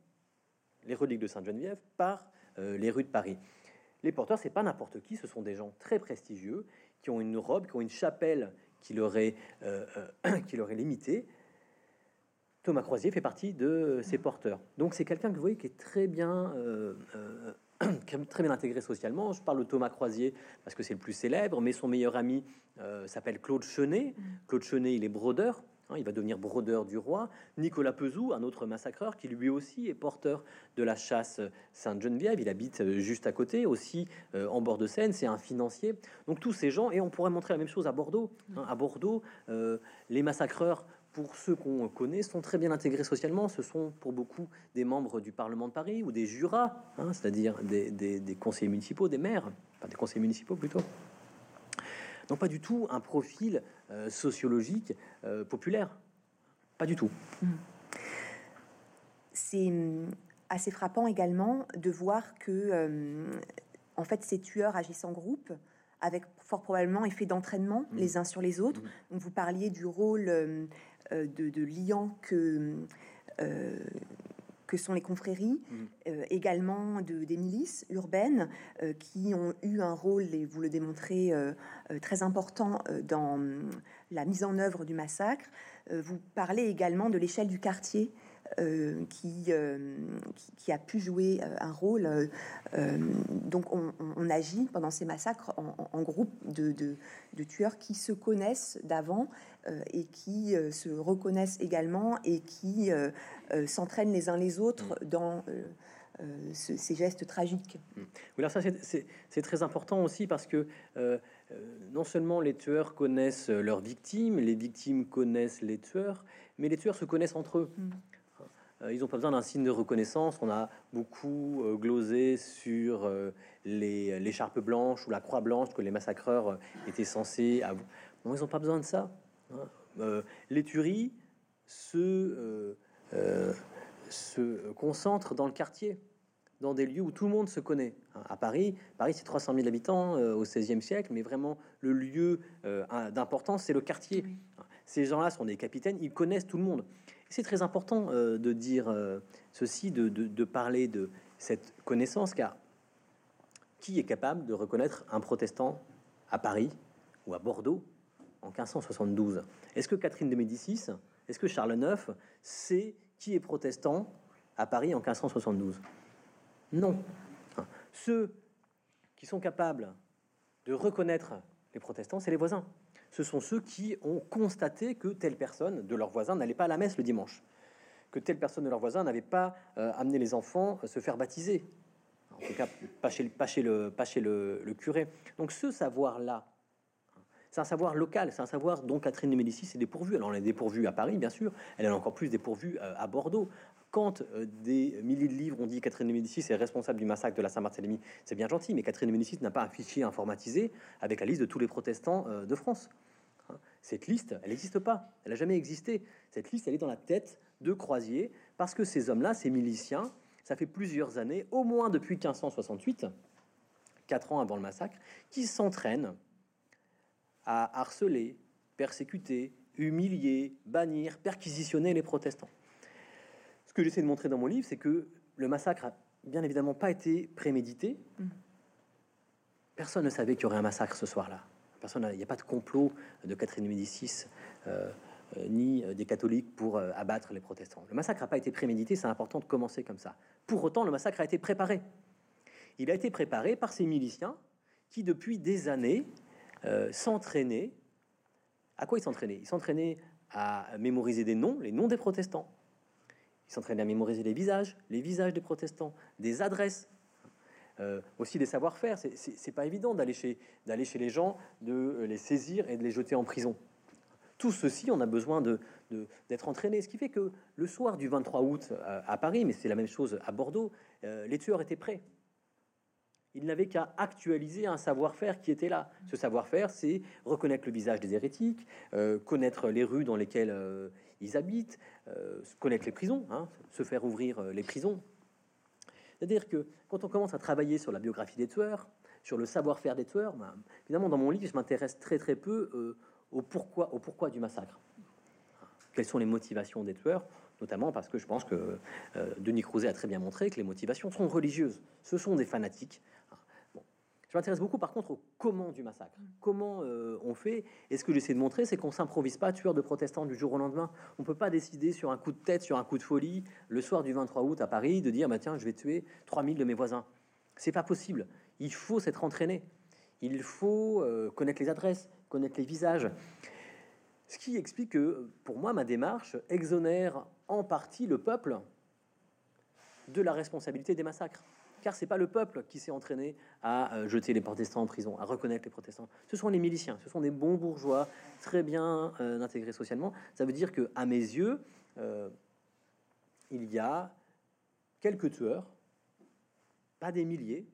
les reliques de Sainte Geneviève par euh, les rues de Paris. Les porteurs, c'est pas n'importe qui, ce sont des gens très prestigieux qui ont une robe, qui ont une chapelle qui leur est, euh, qui leur est limitée. Thomas Croisier fait partie de ces porteurs. Donc c'est quelqu'un que vous voyez qui est très bien, euh, euh, très bien intégré socialement. Je parle de Thomas Croisier parce que c'est le plus célèbre, mais son meilleur ami euh, s'appelle Claude Chenet. Claude Chenet, il est brodeur. hein, il va devenir brodeur du roi. Nicolas Pezou, un autre massacreur, qui lui aussi est porteur de la chasse Sainte-Geneviève. Il habite euh, juste à côté, aussi euh, en bord de Seine. C'est un financier. Donc tous ces gens, et on pourrait montrer la même chose à Bordeaux. hein. à Bordeaux, euh, les massacreurs pour ceux qu'on connaît, sont très bien intégrés socialement. Ce sont pour beaucoup des membres du Parlement de Paris ou des jurats, hein, c'est-à-dire des, des- des conseillers municipaux, des maires, enfin des conseillers municipaux plutôt. Donc pas du tout un profil euh, sociologique euh, populaire. Pas du tout. C'est hum, assez frappant également de voir que, euh, en fait, ces tueurs agissent en groupe, avec fort probablement effet d'entraînement Mhm. les uns sur les autres. Donc, vous parliez du rôle de, de liant que, euh, que sont les confréries, Mhm. euh, également de, des milices urbaines euh, qui ont eu un rôle, et vous le démontrez, euh, euh, très important euh, dans hum, la mise en œuvre du massacre. Euh, vous parlez également de l'échelle du quartier euh, qui, euh, qui, qui a pu jouer euh, un rôle. donc on, agit pendant ces massacres en, groupe de, de- de tueurs qui se connaissent d'avant et qui se reconnaissent également et qui s'entraînent les uns les autres dans euh, euh, ce- ces gestes tragiques. Oui, alors ça c'est- très important aussi parce que euh, euh, non seulement les tueurs connaissent leurs victimes, les victimes connaissent les tueurs, mais les tueurs se connaissent entre eux. Mm. Euh, ils n'ont pas besoin d'un signe de reconnaissance. On a beaucoup euh, glosé sur euh, les l'écharpe blanche ou la croix blanche que les massacreurs euh, étaient censés avoir. Non, ils n'ont pas besoin de ça. hein. Euh, les tueries se, euh, euh, se concentrent dans le quartier dans des lieux où tout le monde se connaît. Hein, À Paris, Paris c'est 300 000 habitants euh, au XVIe siècle, mais vraiment le lieu euh, d'importance, c'est le quartier. Oui. Hein, Ces gens-là sont des capitaines, ils connaissent tout le monde. C'est très important euh, de dire euh, ceci, de, de- parler de cette connaissance, car qui est capable de reconnaître un protestant à Paris ou à Bordeaux en 1572 Est-ce que Catherine de Médicis, est-ce que Charles IX sait qui est protestant à Paris en 1572 non. Ceux qui sont capables de reconnaître les protestants, c'est les voisins. Ce sont ceux qui ont constaté que telle personne de leurs voisins n'allait pas à la messe le dimanche, que telle personne de leurs voisins n'avait pas euh, amené les enfants euh, se faire baptiser. En tout cas, pas chez, le- pas chez le, pas chez le, le curé. Donc ce savoir-là, c'est un savoir local, c'est un savoir dont Catherine de Médicis est dépourvue. Alors elle est dépourvue à Paris, bien sûr, elle est encore plus dépourvue euh, à Bordeaux. Quand euh, des milliers de livres ont dit Catherine de Médicis est responsable du massacre de la Saint-Barthélemy, c'est bien gentil, mais Catherine de Médicis n'a pas un fichier informatisé avec la liste de tous les protestants euh, de France. Hein. Cette liste, elle n'existe pas, elle n'a jamais existé. Cette liste, elle est dans la tête de Croisier, parce que ces hommes-là, ces miliciens, ça fait plusieurs années, au moins depuis 1568, quatre ans avant le massacre, qui s'entraînent à harceler, persécuter, humilier, bannir, perquisitionner les protestants. Ce que j'essaie de montrer dans mon livre, c'est que le massacre a bien évidemment pas été prémédité. Mm. Personne ne savait qu'il y aurait un massacre ce soir-là. Personne, il n'y a pas de complot de Catherine de Médicis euh, euh, ni euh, des catholiques pour euh, abattre les protestants. Le massacre n'a pas été prémédité, c'est important de commencer comme ça. Pour autant, le massacre a été préparé. Il a été préparé par ces miliciens qui, depuis des années, s'entraînaient. À quoi ils s'entraînaient? Ils s'entraînaient à mémoriser des noms, les noms des protestants. Ils s'entraînaient à mémoriser les visages, les visages des protestants, des adresses, euh, aussi des savoir-faire. C'est- pas évident d'aller chez, les gens, de euh, les saisir et de les jeter en prison. Tout ceci, on a besoin d'être entraîné. Ce qui fait que le soir du 23 août euh, à Paris, mais c'est la même chose à Bordeaux, les tueurs étaient prêts. Ils n'avaient qu'à actualiser un savoir-faire qui était là. Ce savoir-faire, c'est reconnaître le visage des hérétiques, euh, connaître les rues dans lesquelles euh, ils habitent, euh, connaître les prisons, hein, se faire ouvrir les prisons. C'est-à-dire que quand on commence à travailler sur la biographie des tueurs, sur le savoir-faire des tueurs, ben, évidemment, dans mon livre, je m'intéresse très très peu au, pourquoi, au pourquoi du massacre. Quelles sont les motivations des tueurs Notamment parce que je pense que Denis Crouzet a très bien montré que les motivations sont religieuses. Ce sont des fanatiques. Je m'intéresse beaucoup, par contre, au comment du massacre. Comment euh, on fait? Et ce que j'essaie de montrer, c'est qu'on s'improvise pas tueur de protestants du jour au lendemain. On peut pas décider sur un coup de tête, sur un coup de folie, le soir du 23 août à Paris, de dire bah, tiens, je vais tuer 3000 de mes voisins. C'est pas possible. Il faut s'être entraîné. Il faut euh, connaître les adresses, connaître les visages. Ce qui explique que, pour moi, ma démarche exonère en partie le peuple de la responsabilité des massacres car c'est pas le peuple qui s'est entraîné à euh, jeter les protestants en prison, à reconnaître les protestants. Ce sont les miliciens, ce sont des bons bourgeois très bien euh, intégrés socialement. Ça veut dire que, à mes yeux, euh, il y a quelques tueurs, pas des milliers,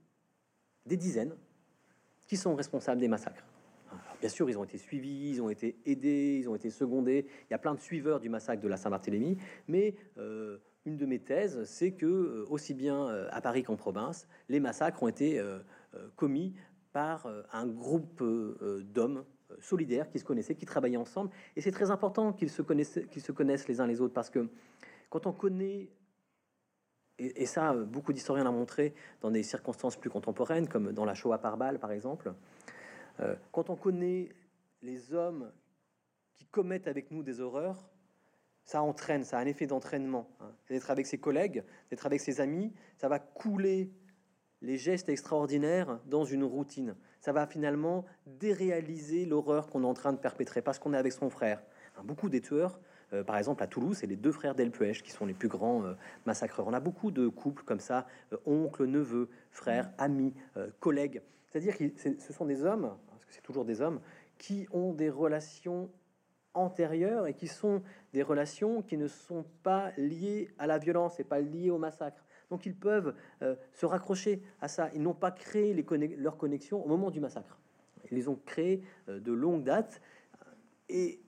des dizaines, qui sont responsables des massacres. bien sûr, ils ont été suivis, ils ont été aidés, ils ont été secondés. Il y a plein de suiveurs du massacre de la Saint-Barthélemy, mais une de mes thèses, c'est que euh, aussi bien euh, à Paris qu'en province, les massacres ont été euh, commis par un groupe d'hommes solidaires qui se connaissaient, qui travaillaient ensemble. Et c'est très important qu'ils se connaissent, qu'ils se connaissent les uns les autres, parce que quand on connaît et, ça, beaucoup d'historiens l'ont montré dans des circonstances plus contemporaines, comme dans la Shoah par balle, par exemple. quand on connaît les hommes qui commettent avec nous des horreurs, ça entraîne, ça a un effet d'entraînement. Hein. D'être avec ses collègues, d'être avec ses amis, ça va couler les gestes extraordinaires dans une routine. Ça va finalement déréaliser l'horreur qu'on est en train de perpétrer parce qu'on est avec son frère. Beaucoup des tueurs, euh, par exemple à Toulouse, c'est les deux frères Delpech qui sont les plus grands euh, massacreurs. On a beaucoup de couples comme ça, euh, oncle, neveu, frère, amis, collègues. C'est-à-dire que ce sont des hommes, parce que c'est toujours des hommes, qui ont des relations antérieures et qui sont des relations qui ne sont pas liées à la violence et pas liées au massacre. Donc ils peuvent euh, se raccrocher à ça. Ils n'ont pas créé les leur connexion au moment du massacre. Ils les ont créés euh, de longue date. Et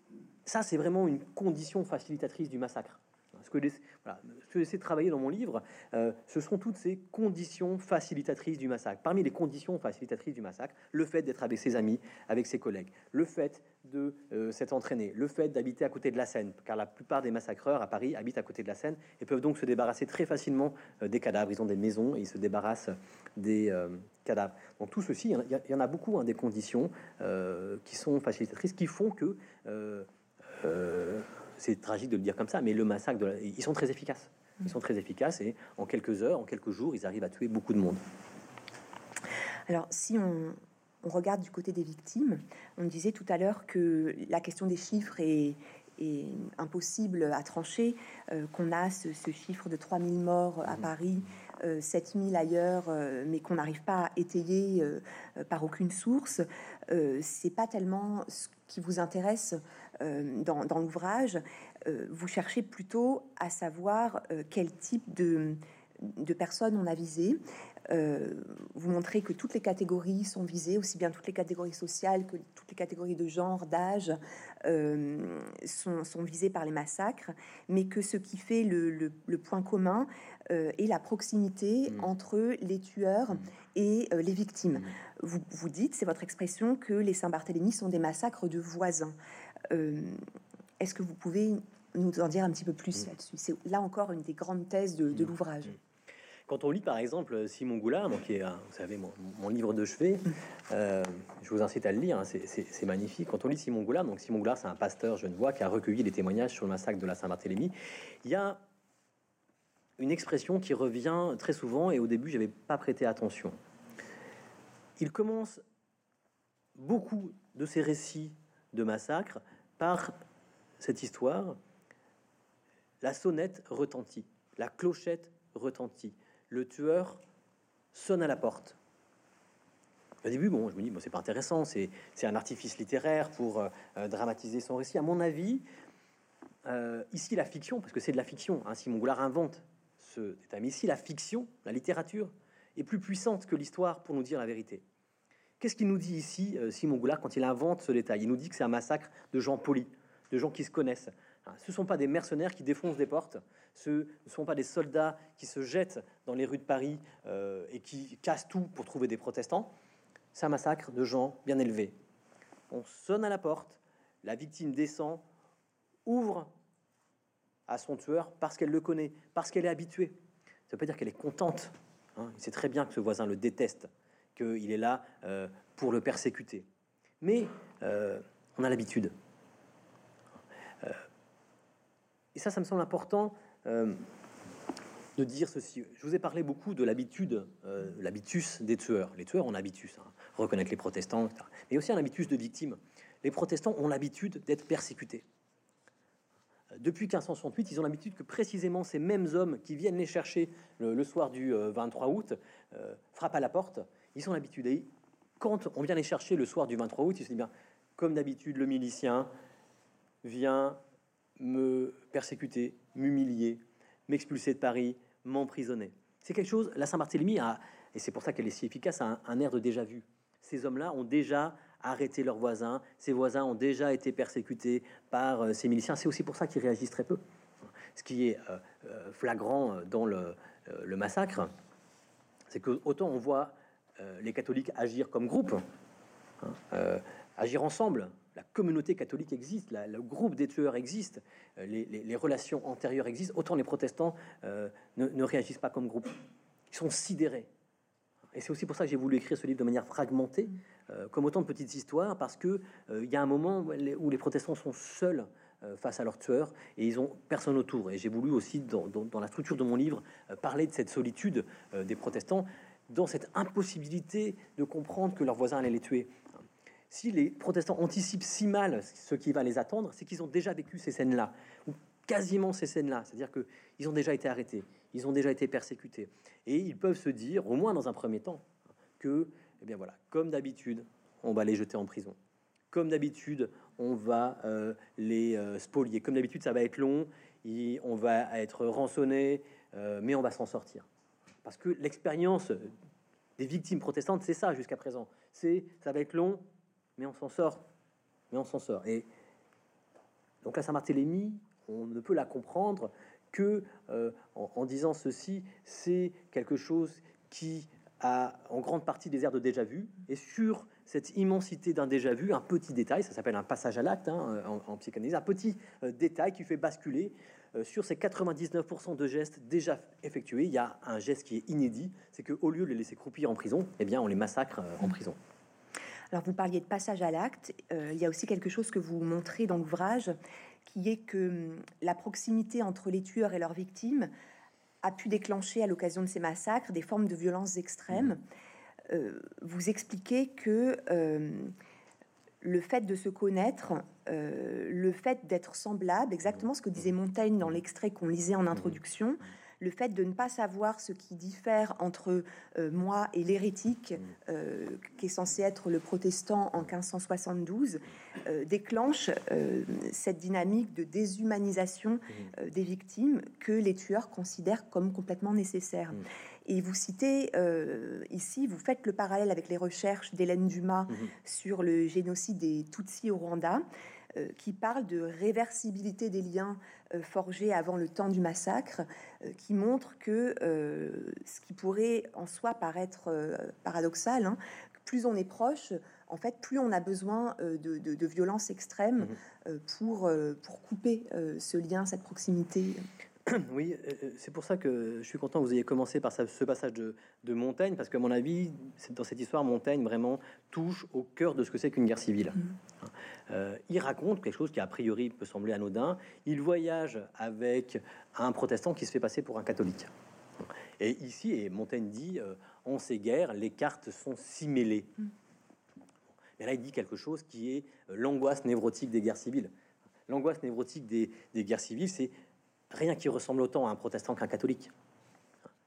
ça, c'est vraiment une condition facilitatrice du massacre. Ce que, voilà, j'essaie de travailler dans mon livre, euh, ce sont toutes ces conditions facilitatrices du massacre. Parmi les conditions facilitatrices du massacre, le fait d'être avec ses amis, avec ses collègues, le fait de euh, s'être entraîné, le fait d'habiter à côté de la Seine, car la plupart des massacreurs à Paris habitent à côté de la Seine et peuvent donc se débarrasser très facilement euh, des cadavres. Ils ont des maisons et ils se débarrassent des cadavres. Donc tout ceci, il y, en a beaucoup, hein, des conditions qui sont facilitatrices, qui font que c'est tragique de le dire comme ça, mais le massacre, de ils sont très efficaces. Ils sont très efficaces et en quelques heures, en quelques jours, ils arrivent à tuer beaucoup de monde. Alors, si on, regarde du côté des victimes, on disait tout à l'heure que la question des chiffres est, impossible à trancher, euh, qu'on a ce, chiffre de 3000 morts à mmh. Paris, 7000 euh, ailleurs, euh, mais qu'on n'arrive pas à étayer par aucune source. c'est pas tellement ce qui vous intéresse euh, dans, l'ouvrage, euh, vous cherchez plutôt à savoir euh, quel type de, de personnes on a visé. vous montrez que toutes les catégories sont visées, aussi bien toutes les catégories sociales que toutes les catégories de genre, d'âge sont, sont, visées par les massacres, mais que ce qui fait le, point commun est la proximité mmh. entre les tueurs mmh. et les victimes. Mmh. Vous, vous dites, c'est votre expression, que les Saint-Barthélemy sont des massacres de voisins. Euh, est-ce que vous pouvez nous en dire un petit peu plus là-dessus? C'est là encore une des grandes thèses de, l'ouvrage. Quand on lit par exemple Simon Goulard, qui est, vous savez, mon, livre de chevet, euh, je vous incite à le lire, hein, c'est magnifique. Quand on lit Simon Goulard, donc Simon Goulard, c'est un pasteur genevois qui a recueilli les témoignages sur le massacre de la Saint-Barthélemy. Il y a une expression qui revient très souvent et au début, j'avais pas prêté attention. Il commence beaucoup de ses récits de massacre par cette histoire. La sonnette retentit, la clochette retentit, le tueur sonne à la porte. Au début, bon, je me dis, bon, c'est pas intéressant, c'est un artifice littéraire pour euh, euh, dramatiser son récit. À mon avis, euh, ici, la fiction, parce que c'est de la fiction, hein, Simon Goulard invente ce détail, mais ici, la fiction, la littérature, est plus puissante que l'histoire pour nous dire la vérité. Qu'est-ce qu'il nous dit ici, Simon Goulard, quand il invente ce détail? Il nous dit que c'est un massacre de gens polis, de gens qui se connaissent. Hein, ce ne sont pas des mercenaires qui défoncent des portes, ce ne sont pas des soldats qui se jettent dans les rues de Paris euh, et qui cassent tout pour trouver des protestants. C'est un massacre de gens bien élevés. On sonne à la porte, la victime descend, ouvre à son tueur parce qu'elle le connaît, parce qu'elle est habituée. Ça veut pas dire qu'elle est contente. Hein. Il sait très bien que ce voisin le déteste qu'il est là euh, pour le persécuter. Mais euh, on a l'habitude. Euh, et ça, ça me semble important de dire ceci. Je vous ai parlé beaucoup de l'habitude, l'habitus des tueurs. Les tueurs ont l'habitus, hein, reconnaître les protestants, etc. mais aussi un habitus de victime. Les protestants ont l'habitude d'être persécutés depuis 1568, ils ont l'habitude que précisément ces mêmes hommes qui viennent les chercher le, soir du 23 euh, août euh, frappent à la porte. Ils ont l'habitude. Et quand on vient les chercher le soir du 23 août, ils se disent bien, comme d'habitude, le milicien vient me persécuter, m'humilier, m'expulser de Paris, m'emprisonner. C'est quelque chose, la Saint-Barthélemy a, et c'est pour ça qu'elle est si efficace, a un air de déjà-vu. Ces hommes-là ont déjà arrêter leurs voisins. Ces voisins ont déjà été persécutés par euh, ces miliciens. C'est aussi pour ça qu'ils réagissent très peu. Ce qui est euh, euh, flagrant dans le, massacre, c'est que autant on voit les catholiques agir comme groupe, hein, agir ensemble. La communauté catholique existe, le groupe des tueurs existe, les, relations antérieures existent. Autant les protestants ne, ne réagissent pas comme groupe. Ils sont sidérés. Et c'est aussi pour ça que j'ai voulu écrire ce livre de manière fragmentée, euh, comme autant de petites histoires, parce que euh, il y a un moment où les protestants sont seuls euh, face à leurs tueurs et ils ont personne autour. Et j'ai voulu aussi, dans, la structure de mon livre, parler de cette solitude des protestants, dans cette impossibilité de comprendre que leurs voisins allaient les tuer. Si les protestants anticipent si mal ce qui va les attendre, c'est qu'ils ont déjà vécu ces scènes-là, ou quasiment ces scènes-là. C'est-à-dire qu'ils ont déjà été arrêtés, ils ont déjà été persécutés. Et ils peuvent se dire, au moins dans un premier temps, que eh bien voilà, comme d'habitude, on va les jeter en prison. Comme d'habitude, on va euh, les euh, spolier. Comme d'habitude, ça va être long, et on va être rançonné, euh, mais on va s'en sortir. Parce que l'expérience des victimes protestantes, c'est ça jusqu'à présent. C'est ça va être long, mais on s'en sort. Mais on s'en sort. Et donc la Saint-Barthélemy, on ne peut la comprendre que en, disant ceci, c'est quelque chose qui a en grande partie des airs de déjà vu. Et sur cette immensité d'un déjà vu, un petit détail, ça s'appelle un passage à l'acte hein, en, psychanalyse, un petit euh, détail qui fait basculer euh, sur ces 99% de gestes déjà effectués. Il y a un geste qui est inédit, c'est qu'au lieu de les laisser croupir en prison, eh bien on les massacre euh, en prison. Alors vous parliez de passage à l'acte, il y a aussi quelque chose que vous montrez dans l'ouvrage, qui est que hum, la proximité entre les tueurs et leurs victimes a pu déclencher à l'occasion de ces massacres des formes de violences extrêmes. Mmh. Euh, vous expliquez que euh, le fait de se connaître, euh, le fait d'être semblable, exactement ce que disait Montaigne dans l'extrait qu'on lisait en introduction, le fait de ne pas savoir ce qui diffère entre euh, moi et l'hérétique, mm. euh, qui est censé être le protestant en 1572, euh, déclenche cette dynamique de déshumanisation mm. des victimes que les tueurs considèrent comme complètement nécessaire. Mm. Et vous citez ici, vous faites le parallèle avec les recherches d'Hélène Dumas mm-hmm. sur le génocide des Tutsis au Rwanda. Euh, qui parle de réversibilité des liens euh, forgés avant le temps du massacre, euh, qui montre que ce qui pourrait en soi paraître paradoxal, hein, plus on est proche, en fait, plus on a besoin de, de, violence extrême mmh pour, pour couper ce lien, cette proximité. Oui, c'est pour ça que je suis content que vous ayez commencé par ce passage de, de Montaigne, parce qu'à mon avis, dans cette histoire, Montaigne vraiment touche au cœur de ce que c'est qu'une guerre civile. Mmh. Hein. Euh, il raconte quelque chose qui a priori peut sembler anodin. Il voyage avec un protestant qui se fait passer pour un catholique. Et ici, et Montaigne dit, euh, en ces guerres, les cartes sont si mêlées. Mm. Mais là, il dit quelque chose qui est euh, l'angoisse névrotique des guerres civiles. L'angoisse névrotique des, guerres civiles, c'est rien qui ressemble autant à un protestant qu'un catholique.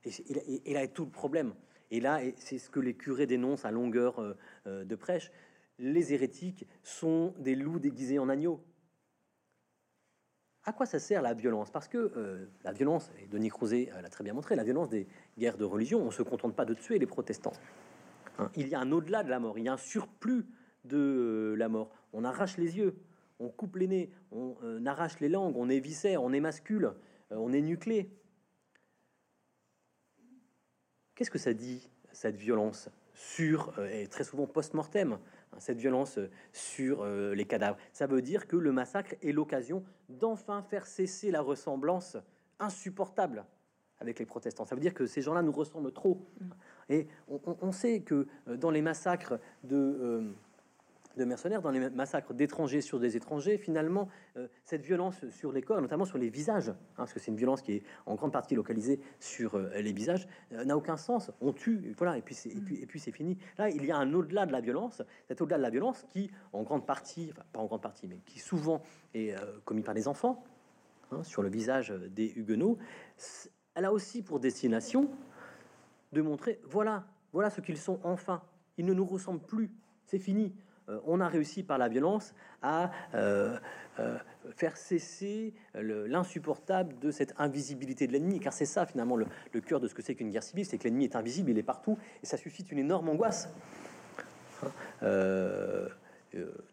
Et, là est tout le problème. Et là, c'est ce que les curés dénoncent à longueur de prêche les hérétiques sont des loups déguisés en agneaux. À quoi ça sert la violence? Parce que euh, la violence, et Denis Crouzet l'a très bien montré, la violence des guerres de religion, on ne se contente pas de tuer les protestants. Hein, il y a un au-delà de la mort, il y a un surplus de euh, la mort. On arrache les yeux, on coupe les nez, on euh, arrache les langues, on éviscère, on émascule, on est nuclé. Qu'est-ce que ça dit, cette violence sur, et très souvent post-mortem, Hein, cette violence euh, sur euh, les cadavres? Ça veut dire que le massacre est l'occasion d'enfin faire cesser la ressemblance insupportable avec les protestants. Ça veut dire que ces gens-là nous ressemblent trop. Et on, sait que dans les massacres de de mercenaires, dans les massacres d'étrangers sur des étrangers, finalement, euh, cette violence sur les corps, notamment sur les visages, hein, parce que c'est une violence qui est en grande partie localisée sur euh, les visages, euh, n'a aucun sens. On tue, voilà, et puis c'est fini. Là, il y a un au-delà de la violence, cet au-delà de la violence qui, en grande partie, enfin pas en grande partie, mais qui souvent est commis par des enfants hein, sur le visage des Huguenots. Elle a aussi pour destination de montrer, voilà, voilà ce qu'ils sont enfin. Ils ne nous ressemblent plus. C'est fini. Euh, on a réussi par la violence à euh, euh, faire cesser l'insupportable de cette invisibilité de l'ennemi, car c'est ça finalement le, cœur de ce que c'est qu'une guerre civile, c'est que l'ennemi est invisible, il est partout, et ça suscite une énorme angoisse.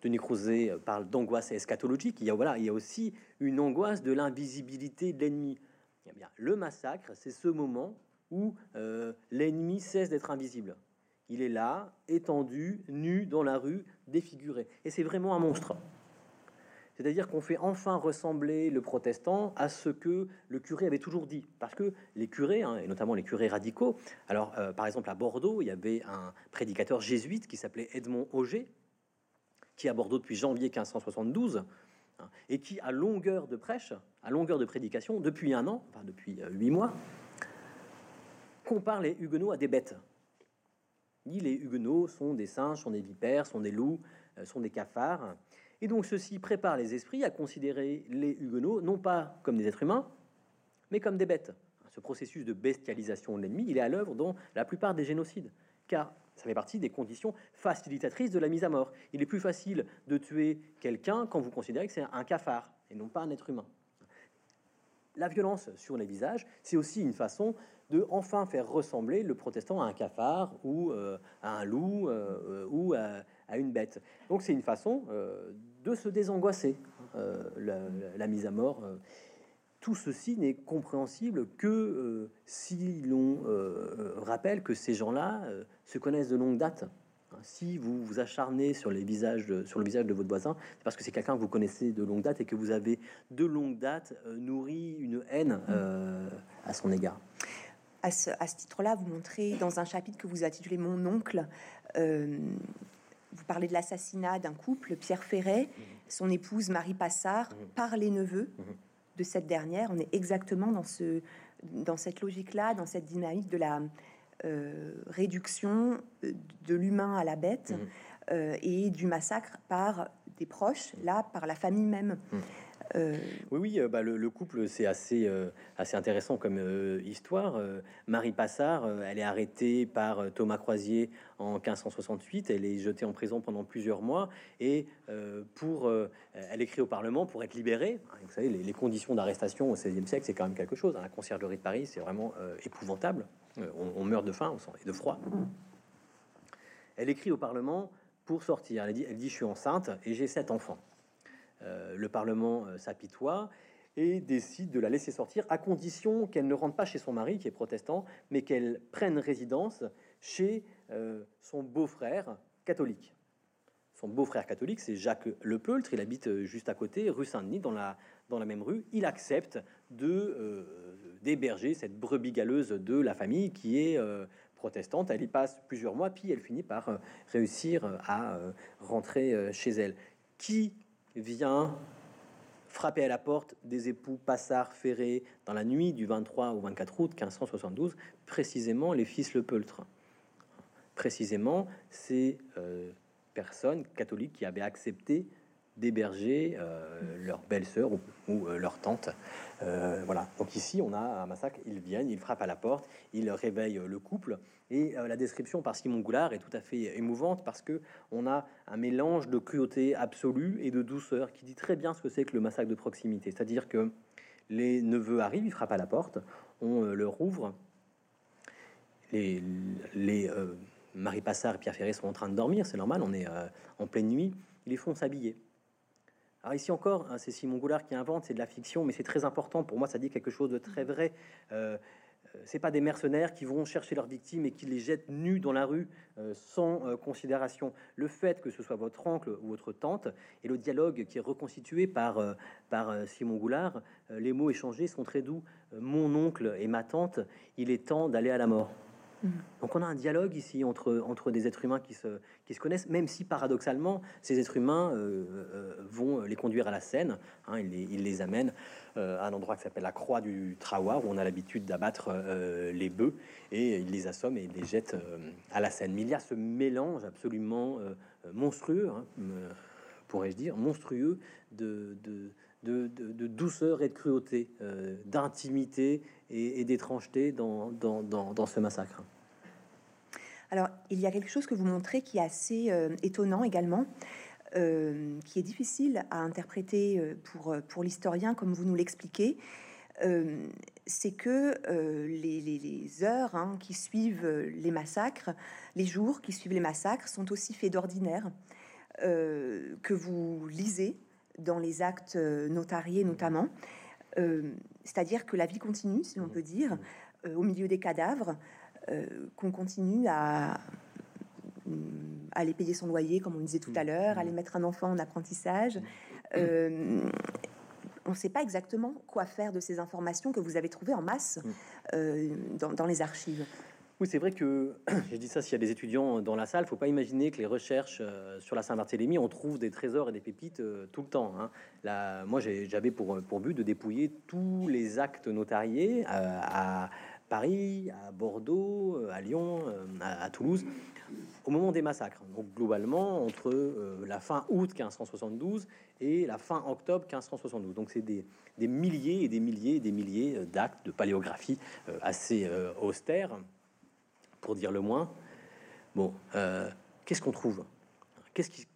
Denis Crozet parle d'angoisse eschatologique. Il y a voilà, il y a aussi une angoisse de l'invisibilité de l'ennemi. Eh le massacre, c'est ce moment où l'ennemi cesse d'être invisible. Il est là, étendu, nu dans la rue, défiguré. Et c'est vraiment un monstre. C'est-à-dire qu'on fait enfin ressembler le protestant à ce que le curé avait toujours dit. Parce que les curés, hein, et notamment les curés radicaux, alors euh, par exemple à Bordeaux, il y avait un prédicateur jésuite qui s'appelait Edmond Auger, qui est à Bordeaux depuis janvier 1572, hein, et qui, à longueur de prêche, à longueur de prédication, depuis un an, enfin depuis euh, huit mois, compare les Huguenots à des bêtes les Huguenots sont des singes, sont des vipères, sont des loups, euh, sont des cafards. Et donc ceci prépare les esprits à considérer les Huguenots non pas comme des êtres humains, mais comme des bêtes. Ce processus de bestialisation de l'ennemi, il est à l'œuvre dans la plupart des génocides, car ça fait partie des conditions facilitatrices de la mise à mort. Il est plus facile de tuer quelqu'un quand vous considérez que c'est un cafard et non pas un être humain. La violence sur les visages, c'est aussi une façon de enfin faire ressembler le protestant à un cafard ou euh, à un loup euh, ou à, une bête. Donc c'est une façon euh, de se désangoisser, la, mise à mort. tout ceci n'est compréhensible que si l'on rappelle que ces gens-là se connaissent de longue date. Si vous vous acharnez sur, les visages sur le visage de votre voisin, c'est parce que c'est quelqu'un que vous connaissez de longue date et que vous avez de longue date nourri une haine à son égard à ce, titre-là, vous montrez dans un chapitre que vous intitulez Mon oncle, euh, vous parlez de l'assassinat d'un couple, Pierre Ferret, mhm. son épouse Marie Passard, mhm. par les neveux mhm. de cette dernière. On est exactement dans, ce, dans cette logique-là, dans cette dynamique de la euh, réduction euh, de l'humain à la bête et du massacre par des proches, là, par la famille même. Euh, oui, oui, euh, bah, le, couple, c'est assez, euh, intéressant comme histoire. Marie Passard, elle est arrêtée par Thomas Croisier en 1568. Elle est jetée en prison pendant plusieurs mois et pour, elle écrit au Parlement pour être libérée. Vous savez, les, conditions d'arrestation au XVIe siècle, c'est quand même quelque chose. Hein. La conciergerie de Paris, c'est vraiment épouvantable. On, meurt de faim et de froid. Elle écrit au Parlement pour sortir. Elle dit, je suis enceinte et j'ai sept enfants. Euh, le Parlement euh, s'apitoie et décide de la laisser sortir à condition qu'elle ne rentre pas chez son mari, qui est protestant, mais qu'elle prenne résidence chez euh, son beau-frère catholique. Son beau-frère catholique, c'est Jacques Lepeutre, il habite juste à côté, rue Saint-Denis, dans la, même rue. Il accepte d'héberger cette brebis galeuse de la famille qui est protestante. Elle y passe plusieurs mois, puis elle finit par réussir à rentrer chez elle. Vient frapper à la porte des époux Passard Ferré dans la nuit du 23 au 24 août 1572, précisément les fils Le Peultre. Précisément ces euh, personnes catholiques qui avaient accepté d'héberger euh, leur belle-sœur ou, euh, leur tante. Euh, voilà. Donc ici, on a un massacre. Ils viennent, ils frappent à la porte, ils réveillent le couple. Et la description par Simon Goulard est tout à fait émouvante parce que on a un mélange de cruauté absolue et de douceur qui dit très bien ce que c'est que le massacre de proximité. C'est-à-dire que les neveux arrivent, ils frappent à la porte, on leur ouvre. Les, les Marie Passard et Pierre Ferré sont en train de dormir, c'est normal, on est en pleine nuit. Ils les font s'habiller. Alors ici encore, hein, c'est Simon Goulard qui invente, c'est de la fiction, mais c'est très important. Pour moi, ça dit quelque chose de très vrai. Euh, euh c'est pas des mercenaires qui vont chercher leurs victimes et qui les jettent nus dans la rue euh, sans euh, considération. Le fait que ce soit votre oncle ou votre tante et le dialogue qui est reconstitué par, par Simon Goulard, les mots échangés sont très doux. mon oncle et ma tante, il est temps d'aller à la mort. Mmh. Donc on a un dialogue ici entre, entre des êtres humains qui se, qui se connaissent, même si paradoxalement, ces êtres humains euh, euh, vont les conduire à la scène. Hein, ils, les, ils, les, amènent euh, à un endroit qui s'appelle la Croix du Trahoir, où on a l'habitude d'abattre les bœufs, et ils les assomment et les jettent à la scène. Mais il y a ce mélange absolument monstrueux, hein, pourrais-je dire, monstrueux de de, douceur et de cruauté, euh, d'intimité et, d'étrangeté dans, ce massacre. Alors, il y a quelque chose que vous montrez qui est assez euh, étonnant également, euh, qui est difficile à interpréter pour, pour l'historien, comme vous nous l'expliquez. c'est que les, heures hein, qui suivent les massacres, les jours qui suivent les massacres sont aussi faits d'ordinaire que vous lisez dans les actes euh, notariés notamment. Euh, c'est-à-dire que la vie continue, si on peut dire, euh, au milieu des cadavres, qu'on continue à, aller payer son loyer, comme on disait tout à l'heure, aller mettre un enfant en apprentissage. on ne sait pas exactement quoi faire de ces informations que vous avez trouvées en masse dans, les archives. Oui, c'est vrai que j'ai dit ça. S'il y a des étudiants dans la salle, faut pas imaginer que les recherches euh, sur la Saint-Barthélemy, on trouve des trésors et des pépites euh, tout le temps. Hein. Là, moi, j'avais pour, pour but de dépouiller tous les actes notariés euh, à Paris, à Bordeaux, à Lyon, à, Toulouse, au moment des massacres. Donc globalement, entre la fin août 1572 et la fin octobre 1572. Donc c'est des, des, milliers et des milliers et des milliers d'actes de paléographie assez austères pour dire le moins. Bon, euh, qu'est-ce qu'on trouve? Qu'est-ce qui,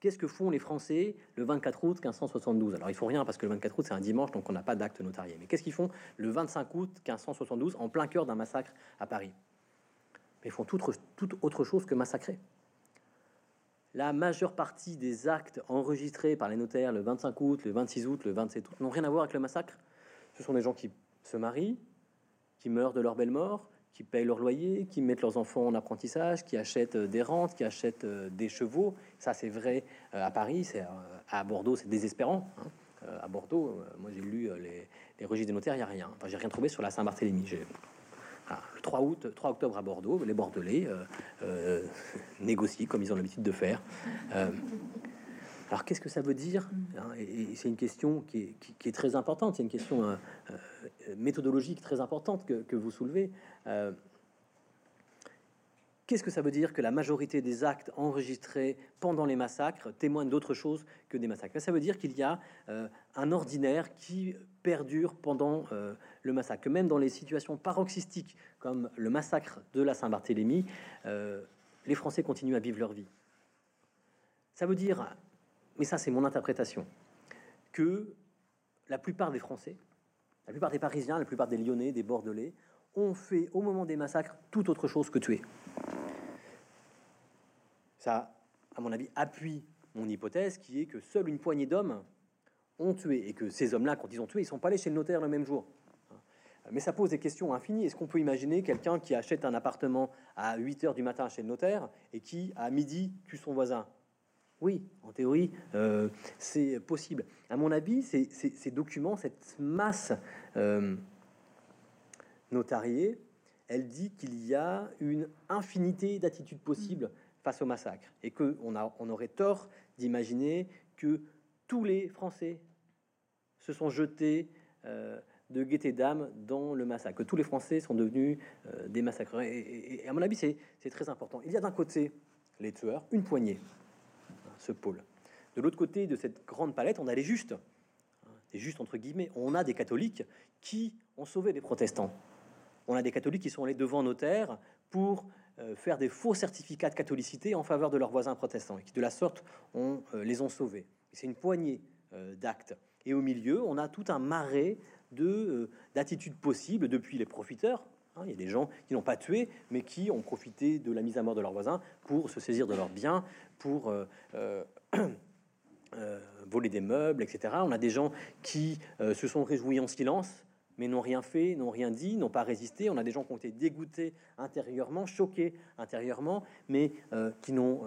Qu'est-ce que font les Français le 24 août 1572 Alors, il faut rien parce que le 24 août, c'est un dimanche, donc on n'a pas d'acte notarié. Mais qu'est-ce qu'ils font le 25 août 1572 en plein cœur d'un massacre à Paris? Mais ils font toute, toute autre chose que massacrer. La majeure partie des actes enregistrés par les notaires le 25 août, le 26 août, le 27 août n'ont rien à voir avec le massacre. Ce sont des gens qui se marient, qui meurent de leur belle mort, qui payent leur loyer, qui mettent leurs enfants en apprentissage, qui achètent euh, des rentes, qui achètent euh, des chevaux. Ça, c'est vrai euh, à Paris, c'est à Bordeaux, c'est désespérant. Hein. À Bordeaux, moi j'ai lu les, registres des notaires, il n'y a rien. Enfin, j'ai rien trouvé sur la Saint-Barthélemy. le 3 août, 3 octobre à Bordeaux, les Bordelais négocient comme ils ont l'habitude de faire. Alors qu'est-ce que ça veut dire hein, Et, c'est une question qui est, très importante, c'est une question méthodologique très importante que, vous soulevez. Euh, qu'est-ce que ça veut dire que la majorité des actes enregistrés pendant les massacres témoignent d'autre chose que des massacres? Ça veut dire qu'il y a un ordinaire qui perdure pendant le massacre. Même dans les situations paroxystiques comme le massacre de la Saint-Barthélemy, les Français continuent à vivre leur vie. Ça veut dire mais ça c'est mon interprétation, que la plupart des Français, la plupart des Parisiens, la plupart des Lyonnais, des Bordelais, ont fait au moment des massacres tout autre chose que tuer. Ça, à mon avis, appuie mon hypothèse qui est que seule une poignée d'hommes ont tué et que ces hommes-là, quand ils ont tué, ils sont pas allés chez le notaire le même jour. Mais ça pose des questions infinies. Est-ce qu'on peut imaginer quelqu'un qui achète un appartement à 8 heures du matin chez le notaire et qui, à midi, tue son voisin? Oui, en théorie, euh, c'est possible. À mon avis, ces documents, cette masse euh, notariée, elle dit qu'il y a une infinité d'attitudes possibles face au massacre et qu'on on aurait tort d'imaginer que tous les Français se sont jetés euh, de gaieté d'âme dans le massacre, que tous les Français sont devenus des massacreurs. et à mon avis, c'est très important. Il y a d'un côté les tueurs, une poignée, ce pôle. De l'autre côté de cette grande palette, on a les justes, les justes entre guillemets. On a des catholiques qui ont sauvé des protestants. On a des catholiques qui sont allés devant notaire pour euh, faire des faux certificats de catholicité en faveur de leurs voisins protestants et qui, de la sorte, euh, les ont sauvés. C'est une poignée euh, d'actes. Et au milieu, on a tout un marais de d'attitudes possibles depuis les profiteurs. Hein, il y a des gens qui n'ont pas tué, mais qui ont profité de la mise à mort de leurs voisins pour se saisir de leurs biens, pour voler des meubles, etc. On a des gens qui se sont réjouis en silence, mais n'ont rien fait, n'ont rien dit, n'ont pas résisté. On a des gens qui ont été dégoûtés intérieurement, choqués intérieurement, mais qui n'ont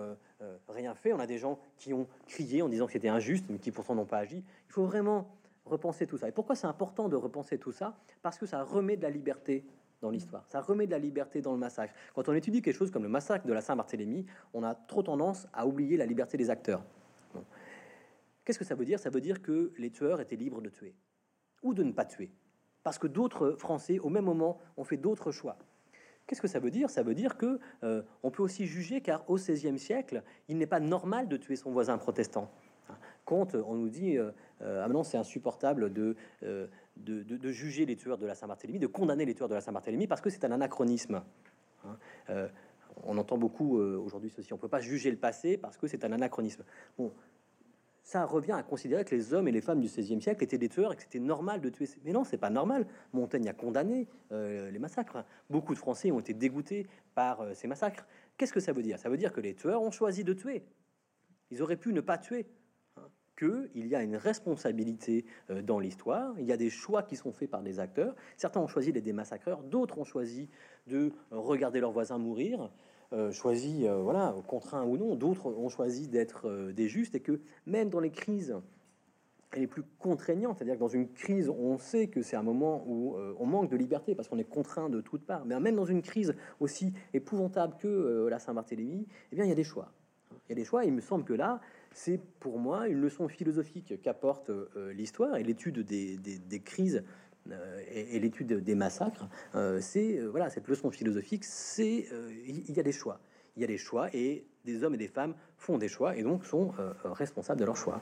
rien fait. On a des gens qui ont crié en disant que c'était injuste, mais qui pourtant n'ont pas agi. Il faut vraiment repenser tout ça. Et pourquoi c'est important de repenser tout ça? Parce que ça remet de la liberté dans l'histoire. Ça remet de la liberté dans le massacre. Quand on étudie quelque chose comme le massacre de la Saint-Barthélemy, on a trop tendance à oublier la liberté des acteurs. Qu'est-ce que ça veut dire? Ça veut dire que les tueurs étaient libres de tuer ou de ne pas tuer. Parce que d'autres Français, au même moment, ont fait d'autres choix. Qu'est-ce que ça veut dire? Ça veut dire que euh, on peut aussi juger, car au XVIe siècle, il n'est pas normal de tuer son voisin protestant. Quand on nous dit, euh, euh, ah non, c'est insupportable de, de, juger les tueurs de la Saint-Barthélemy, de condamner les tueurs de la Saint-Barthélemy, parce que c'est un anachronisme. Hein. on entend beaucoup aujourd'hui ceci. On peut pas juger le passé parce que c'est un anachronisme. Ça revient à considérer que les hommes et les femmes du XVIe siècle étaient des tueurs et que c'était normal de tuer. Mais non, c'est pas normal. Montaigne a condamné euh, les massacres. Beaucoup de Français ont été dégoûtés par euh, ces massacres. Qu'est-ce que ça veut dire? Ça veut dire que les tueurs ont choisi de tuer. Ils auraient pu ne pas tuer. Hein. Que il y a une responsabilité euh, dans l'histoire. Il y a des choix qui sont faits par des acteurs. Certains ont choisi d'être des massacreurs, d'autres ont choisi de regarder leurs voisins mourir. Euh, choisi, euh, voilà, contraint ou non, d'autres ont choisi d'être euh, des justes, et que même dans les crises les plus contraignantes, c'est-à-dire que dans une crise, on sait que c'est un moment où on manque de liberté parce qu'on est contraint de toutes parts, mais même dans une crise aussi épouvantable que la Saint-Barthélemy, eh bien, il y a des choix. Il y a des choix, et me semble que là, c'est pour moi une leçon philosophique qu'apporte l'histoire et l'étude des crises euh, et, l'étude des massacres, euh, c'est euh, voilà cette leçon philosophique, c'est il y a des choix, il y a des choix et des hommes et des femmes font des choix et donc sont responsables de leurs choix.